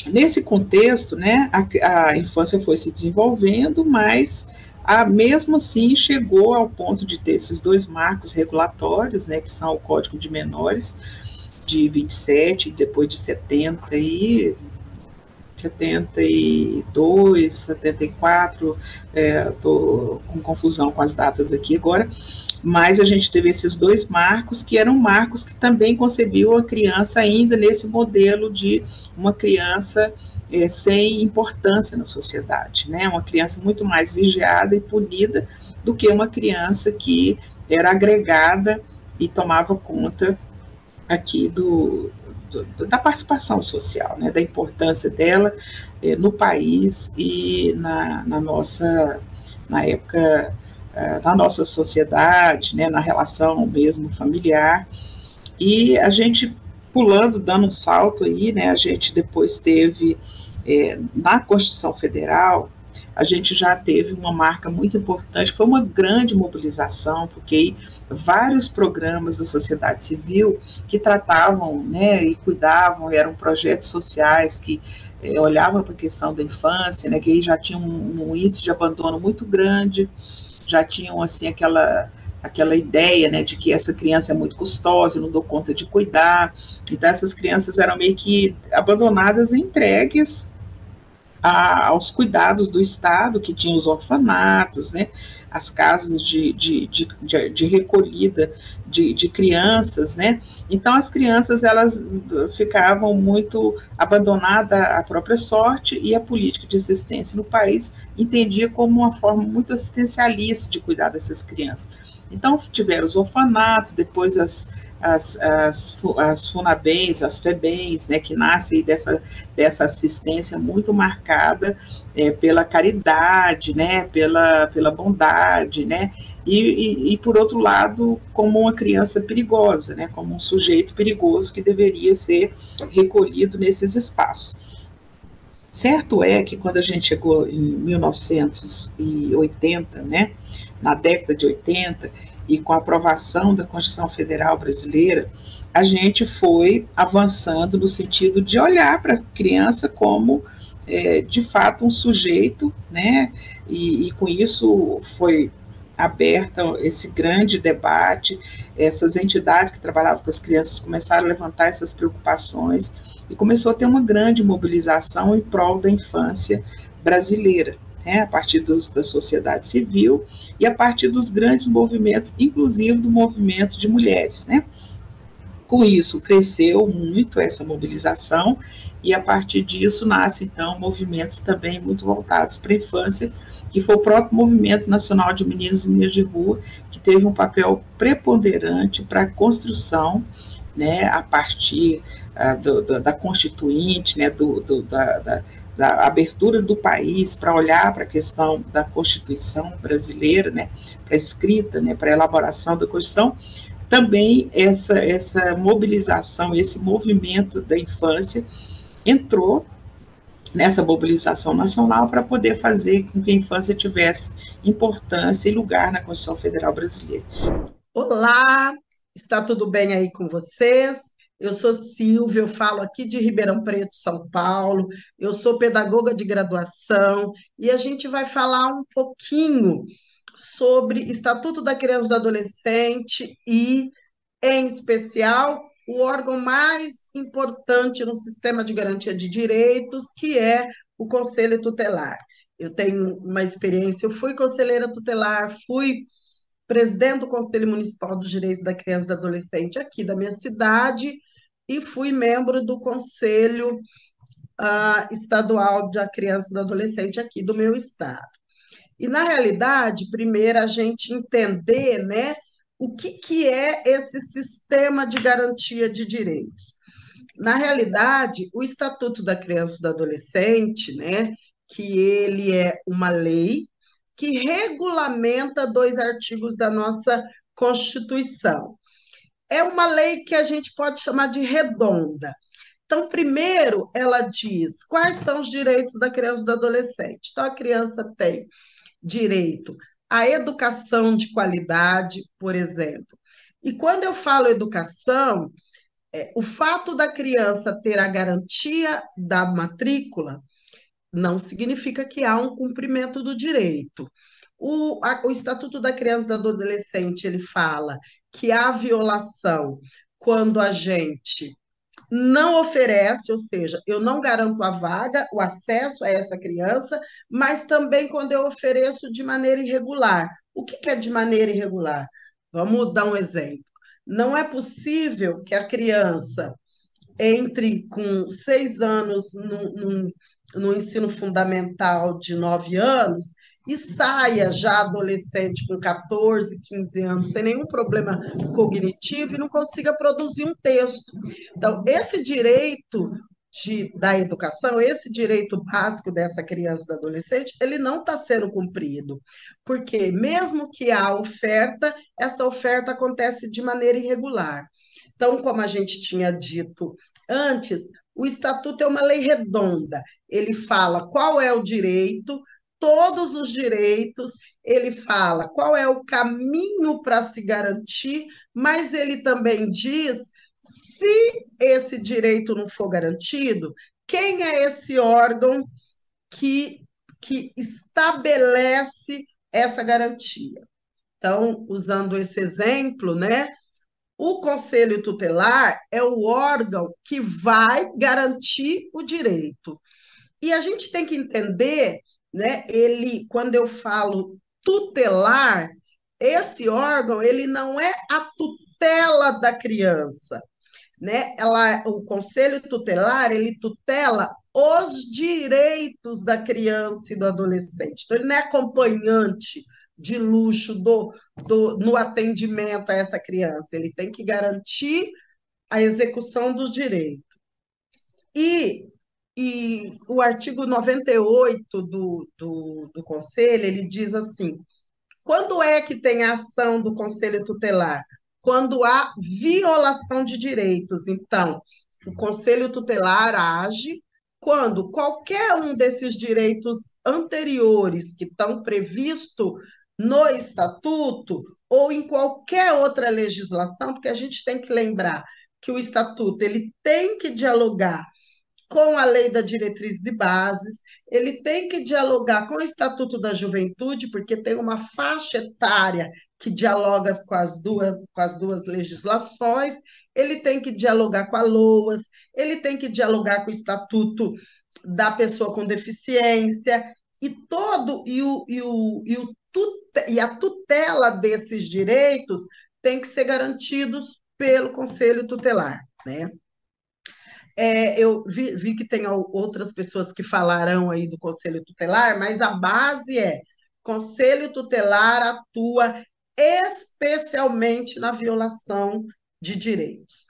Nesse contexto, né, a, a infância foi se desenvolvendo, mas a, mesmo assim chegou ao ponto de ter esses dois marcos regulatórios, né, que são o Código de Menores de 27 e depois de 70 e 72, 74, estou é, com confusão com as datas aqui agora, mas a gente teve esses dois marcos que eram marcos que também concebiam a criança ainda nesse modelo de uma criança é, sem importância na sociedade, né? Uma criança muito mais vigiada e punida do que uma criança que era agregada e tomava conta aqui do, do da participação social, né? Da importância dela é, no país e na, na nossa na época na nossa sociedade, né, na relação mesmo familiar. E a gente pulando, dando um salto aí, né, a gente depois teve é, na Constituição Federal, a gente já teve uma marca muito importante, foi uma grande mobilização, porque vários programas da sociedade civil que tratavam né, e cuidavam, eram projetos sociais que é, olhavam para a questão da infância, né, que já tinham um, um índice de abandono muito grande, já tinham assim aquela aquela ideia, né, de que essa criança é muito custosa, eu não dou conta de cuidar. Então essas crianças eram meio que abandonadas e entregues a, aos cuidados do Estado, que tinha os orfanatos, né, as casas de, de, de, de, de recolhida de, de crianças, né? Então as crianças elas ficavam muito abandonadas à própria sorte e a política de assistência no país entendia como uma forma muito assistencialista de cuidar dessas crianças. Então tiveram os orfanatos, depois as as, as, as FUNABENs, as FEBENs, né, que nascem dessa, dessa assistência muito marcada é, pela caridade, né, pela, pela bondade, né, e, e, e, por outro lado, como uma criança perigosa, né, como um sujeito perigoso que deveria ser recolhido nesses espaços. Certo é que quando a gente chegou em 1980, né, na década de 80, e com a aprovação da Constituição Federal Brasileira, a gente foi avançando no sentido de olhar para a criança como, é, de fato, um sujeito, né? E, e com isso foi aberta esse grande debate, essas entidades que trabalhavam com as crianças começaram a levantar essas preocupações e começou a ter uma grande mobilização em prol da infância brasileira né, a partir dos, da sociedade civil e a partir dos grandes movimentos, inclusive do movimento de mulheres. Né. Com isso, cresceu muito essa mobilização e a partir disso nasce então movimentos também muito voltados para a infância, que foi o próprio Movimento Nacional de Meninos e Meninas de Rua, que teve um papel preponderante para a construção, né, a partir uh, do, do, da Constituinte, né, do, do da, da da abertura do país para olhar para a questão da Constituição brasileira, né, para a escrita, né, para a elaboração da Constituição, também essa, essa mobilização, esse movimento da infância entrou nessa mobilização nacional para poder fazer com que a infância tivesse importância e lugar na Constituição Federal Brasileira. Olá, está tudo bem aí com vocês? Eu sou Silvia, eu falo aqui de Ribeirão Preto, São Paulo. Eu sou pedagoga de graduação e a gente vai falar um pouquinho sobre Estatuto da Criança e do Adolescente e, em especial, o órgão mais importante no sistema de garantia de direitos, que é o Conselho Tutelar. Eu tenho uma experiência, eu fui conselheira tutelar, fui presidente do Conselho Municipal dos Direitos da Criança e do Adolescente aqui da minha cidade e fui membro do Conselho uh, Estadual da Criança e do Adolescente aqui do meu estado. E, na realidade, primeiro a gente entender né, o que, que é esse sistema de garantia de direitos. Na realidade, o Estatuto da Criança e do Adolescente, né, que ele é uma lei que regulamenta dois artigos da nossa Constituição é uma lei que a gente pode chamar de redonda. Então, primeiro, ela diz quais são os direitos da criança e do adolescente. Então, a criança tem direito à educação de qualidade, por exemplo. E quando eu falo educação, é, o fato da criança ter a garantia da matrícula não significa que há um cumprimento do direito. O, a, o Estatuto da Criança e do Adolescente ele fala que há violação quando a gente não oferece, ou seja, eu não garanto a vaga, o acesso a essa criança, mas também quando eu ofereço de maneira irregular. O que é de maneira irregular? Vamos dar um exemplo. Não é possível que a criança entre com seis anos no, no, no ensino fundamental de nove anos e saia já adolescente com 14, 15 anos, sem nenhum problema cognitivo e não consiga produzir um texto. Então, esse direito de, da educação, esse direito básico dessa criança e do adolescente, ele não está sendo cumprido. Porque, mesmo que há oferta, essa oferta acontece de maneira irregular. Então, como a gente tinha dito antes, o estatuto é uma lei redonda. Ele fala qual é o direito, todos os direitos, ele fala qual é o caminho para se garantir, mas ele também diz se esse direito não for garantido, quem é esse órgão que, que estabelece essa garantia? Então, usando esse exemplo, né? O conselho tutelar é o órgão que vai garantir o direito. E a gente tem que entender né? Ele, quando eu falo tutelar, esse órgão ele não é a tutela da criança, né? Ela, o conselho tutelar ele tutela os direitos da criança e do adolescente. Então ele não é acompanhante de luxo do, do no atendimento a essa criança. Ele tem que garantir a execução dos direitos. E e o artigo 98 do, do, do Conselho, ele diz assim, quando é que tem a ação do Conselho Tutelar? Quando há violação de direitos. Então, o Conselho Tutelar age quando qualquer um desses direitos anteriores que estão previstos no estatuto ou em qualquer outra legislação, porque a gente tem que lembrar que o estatuto ele tem que dialogar com a lei da diretrizes e bases, ele tem que dialogar com o Estatuto da Juventude, porque tem uma faixa etária que dialoga com as duas, com as duas legislações, ele tem que dialogar com a LOAS, ele tem que dialogar com o Estatuto da Pessoa com Deficiência, e todo e, o, e, o, e, o e a tutela desses direitos tem que ser garantidos pelo Conselho Tutelar, né? É, eu vi, vi, que tem outras pessoas que falarão aí do Conselho Tutelar, mas a base é: Conselho Tutelar atua especialmente na violação de direitos.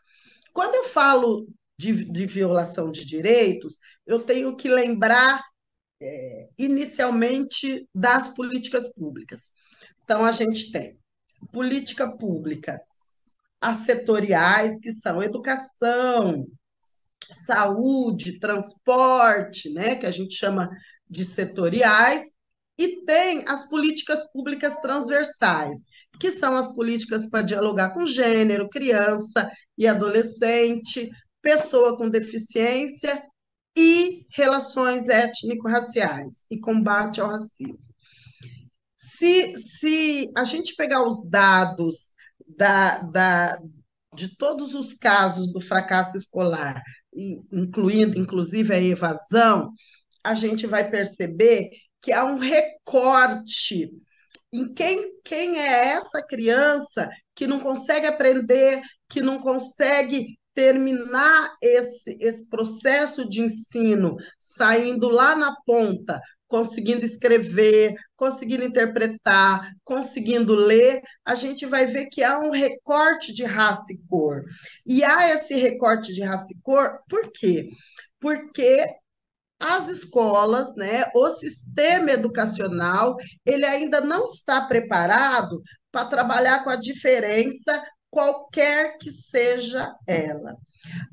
Quando eu falo de, de violação de direitos, eu tenho que lembrar é, inicialmente das políticas públicas. Então, a gente tem política pública, as setoriais, que são educação, saúde, transporte, né, que a gente chama de setoriais, e tem as políticas públicas transversais, que são as políticas para dialogar com gênero, criança e adolescente, pessoa com deficiência e relações étnico-raciais e combate ao racismo. Se, se a gente pegar os dados da, da, de todos os casos do fracasso escolar incluindo inclusive a evasão, a gente vai perceber que há um recorte em quem, quem é essa criança que não consegue aprender, que não consegue terminar esse, esse processo de ensino, saindo lá na ponta, conseguindo escrever, conseguindo interpretar, conseguindo ler, a gente vai ver que há um recorte de raça e cor. E há esse recorte de raça e cor, por quê? Porque as escolas, né, o sistema educacional, ele ainda não está preparado para trabalhar com a diferença, qualquer que seja ela.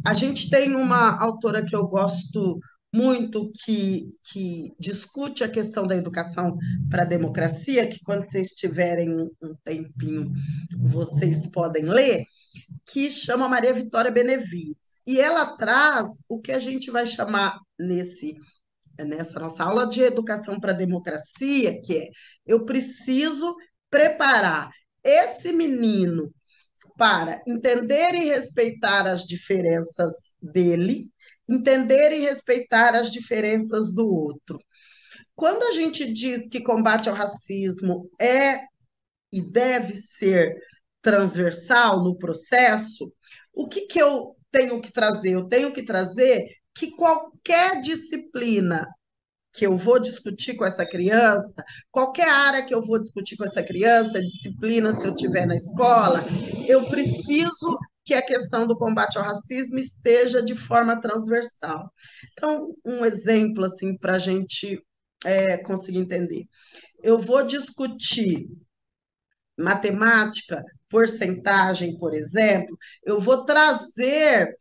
A gente tem uma autora que eu gosto muito que, que discute a questão da educação para a democracia, que quando vocês tiverem um tempinho, vocês podem ler, que chama Maria Vitória Benevides. E ela traz o que a gente vai chamar nesse nessa nossa aula de educação para a democracia, que é eu preciso preparar esse menino para entender e respeitar as diferenças dele, entender e respeitar as diferenças do outro. Quando a gente diz que combate ao racismo é e deve ser transversal no processo, o que, que eu tenho que trazer? Eu tenho que trazer que qualquer disciplina que eu vou discutir com essa criança, qualquer área que eu vou discutir com essa criança, disciplina, se eu tiver na escola, eu preciso que a questão do combate ao racismo esteja de forma transversal. Então, um exemplo assim para a gente é, conseguir entender. Eu vou discutir matemática, porcentagem, por exemplo, eu vou trazer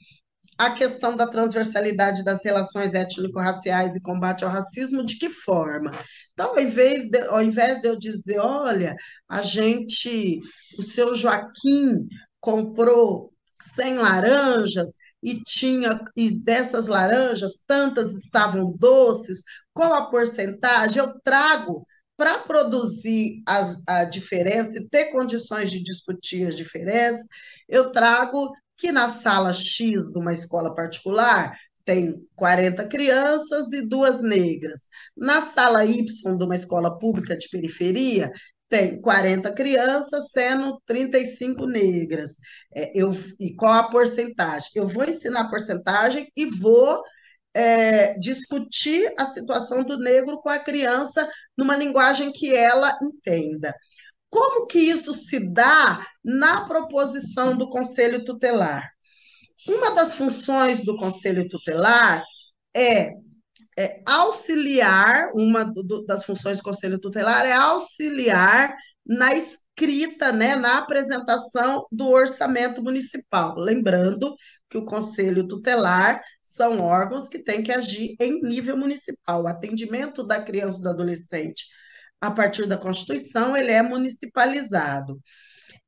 a questão da transversalidade das relações étnico-raciais e combate ao racismo, de que forma? Então, ao invés, de, ao invés de eu dizer, olha, a gente, o seu Joaquim comprou 100 laranjas e tinha e dessas laranjas tantas estavam doces, qual a porcentagem? Eu trago para produzir a, a diferença e ter condições de discutir as diferenças, eu trago que na sala X de uma escola particular tem 40 crianças e duas negras. Na sala Y de uma escola pública de periferia, tem 40 crianças, sendo 35 negras. É, eu, e qual a porcentagem? Eu vou ensinar a porcentagem e vou é, discutir a situação do negro com a criança numa linguagem que ela entenda. Como que isso se dá na proposição do Conselho Tutelar? Uma das funções do Conselho Tutelar é é, auxiliar, uma do, das funções do Conselho Tutelar é auxiliar na escrita, né, na apresentação do orçamento municipal. Lembrando que o Conselho Tutelar são órgãos que têm que agir em nível municipal. O atendimento da criança e do adolescente a partir da Constituição, ele é municipalizado.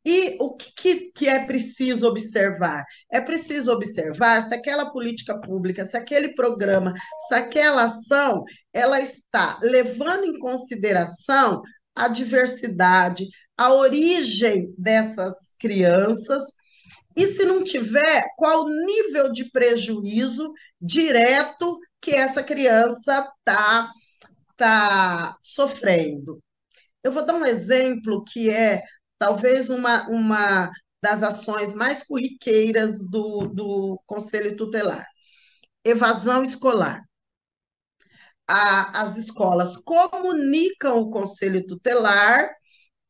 E o que, que, que, é preciso observar? É preciso observar se aquela política pública, se aquele programa, se aquela ação, ela está levando em consideração a diversidade, a origem dessas crianças, e se não tiver, qual o nível de prejuízo direto que essa criança está tá sofrendo. Eu vou dar um exemplo que é talvez uma, uma das ações mais corriqueiras do, do Conselho Tutelar. Evasão escolar. A, as escolas comunicam o Conselho Tutelar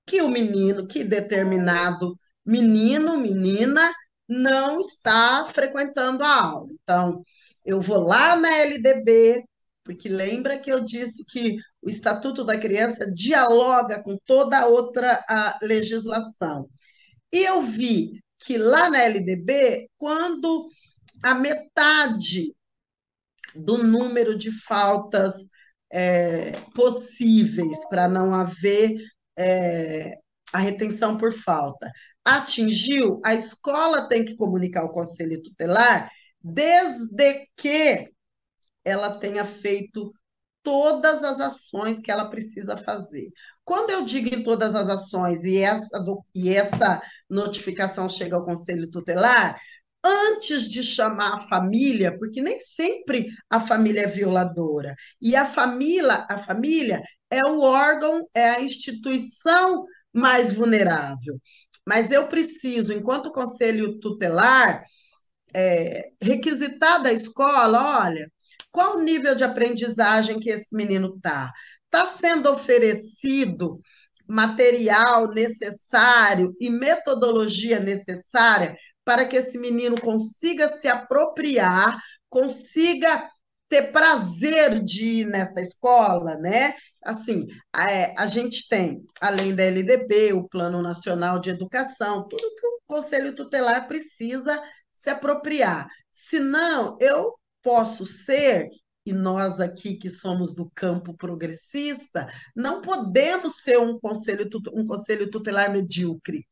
que o menino, que determinado menino, menina, não está frequentando a aula. Então, eu vou lá na LDB, porque lembra que eu disse que o Estatuto da Criança dialoga com toda a outra a legislação. E eu vi que lá na LDB, quando a metade do número de faltas é, possíveis para não haver é, a retenção por falta atingiu, a escola tem que comunicar ao conselho tutelar desde que ela tenha feito todas as ações que ela precisa fazer. Quando eu digo em todas as ações e essa, e essa notificação chega ao conselho tutelar, antes de chamar a família, porque nem sempre a família é violadora, e a família, a família é o órgão, é a instituição mais vulnerável. Mas eu preciso, enquanto conselho tutelar, é, requisitar da escola, olha, qual o nível de aprendizagem que esse menino está? Está sendo oferecido material necessário e metodologia necessária para que esse menino consiga se apropriar, consiga ter prazer de ir nessa escola, né? Assim, a, é, a gente tem, além da LDB, o Plano Nacional de Educação, tudo que o Conselho Tutelar precisa se apropriar. Senão, eu posso ser, e nós aqui que somos do campo progressista, não podemos ser um conselho, um conselho tutelar medíocre,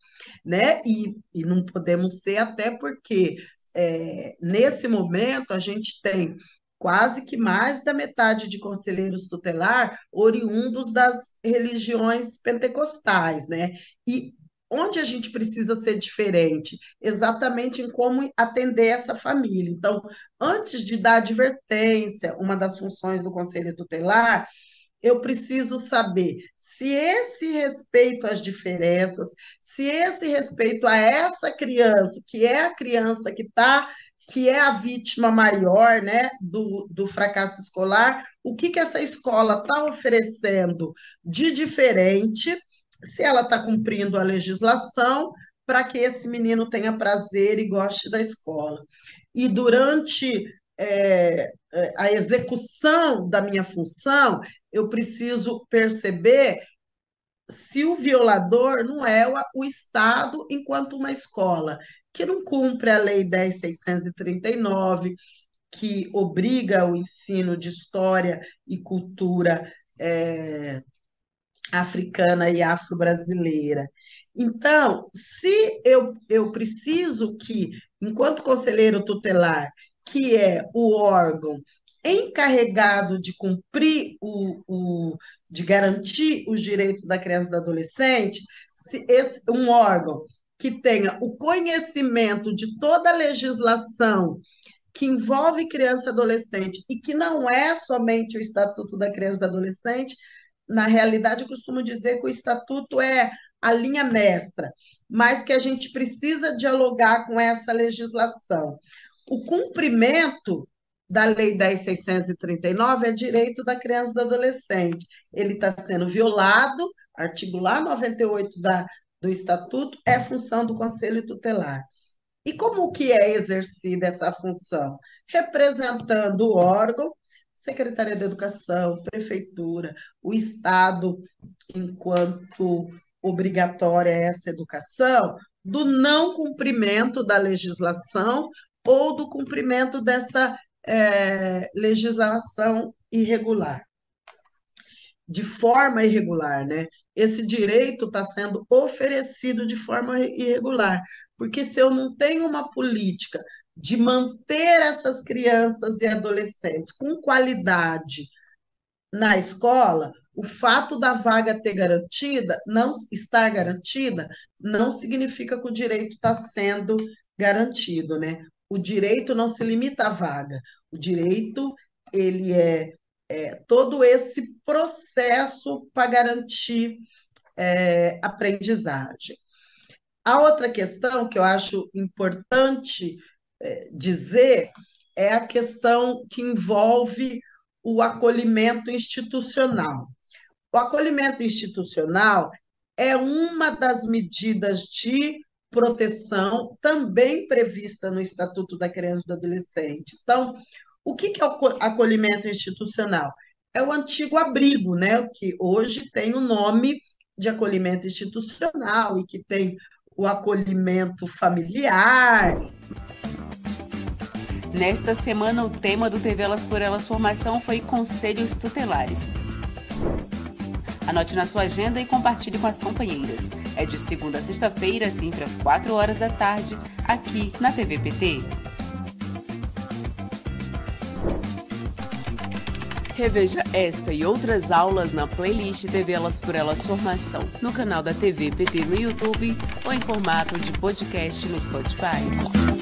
né? E, e não podemos ser até porque é, nesse momento a gente tem quase que mais da metade de conselheiros tutelar oriundos das religiões pentecostais, né? E onde a gente precisa ser diferente? Exatamente em como atender essa família. Então, antes de dar advertência, uma das funções do conselho tutelar, eu preciso saber se esse respeito às diferenças, se esse respeito a essa criança, que é a criança que está que é a vítima maior né, do, do fracasso escolar, o que, que essa escola está oferecendo de diferente, se ela está cumprindo a legislação, para que esse menino tenha prazer e goste da escola. E durante é, é a execução da minha função, eu preciso perceber se o violador não é o, Estado enquanto uma escola, que não cumpre a Lei 10.639, que obriga o ensino de história e cultura é, africana e afro-brasileira. Então, se eu, eu preciso que, enquanto conselheiro tutelar, que é o órgão encarregado de cumprir o, o de garantir os direitos da criança e do adolescente, se esse, um órgão que tenha o conhecimento de toda a legislação que envolve criança e adolescente e que não é somente o Estatuto da Criança e do Adolescente, na realidade, eu costumo dizer que o Estatuto é a linha mestra, mas que a gente precisa dialogar com essa legislação. O cumprimento da Lei 10.639 é direito da criança e do adolescente. Ele está sendo violado, artigo lá 98 da do estatuto é função do conselho tutelar. E como que é exercida essa função? Representando o órgão, Secretaria de Educação, Prefeitura, o Estado, enquanto obrigatória essa educação, do não cumprimento da legislação ou do cumprimento dessa é, legislação irregular. de forma irregular, né? Esse direito está sendo oferecido de forma irregular, porque se eu não tenho uma política de manter essas crianças e adolescentes com qualidade na escola, o fato da vaga ter garantida, não estar garantida, não significa que o direito está sendo garantido, né? O direito não se limita à vaga. O direito ele é, é todo esse processo para garantir é, aprendizagem. A outra questão que eu acho importante dizer é a questão que envolve o acolhimento institucional. O acolhimento institucional é uma das medidas de proteção também prevista no Estatuto da Criança e do Adolescente. Então, o que é o acolhimento institucional? É o antigo abrigo, né, que hoje tem o nome de acolhimento institucional e que tem o acolhimento familiar. Nesta semana, o tema do TV Elas por Elas Formação foi Conselhos Tutelares. Anote na sua agenda e compartilhe com as companheiras. É de segunda a sexta-feira, sempre às 4 horas da tarde, aqui na TV PT. Reveja esta e outras aulas na playlist TV Elas por Elas Formação, no canal da TV PT no YouTube ou em formato de podcast no Spotify.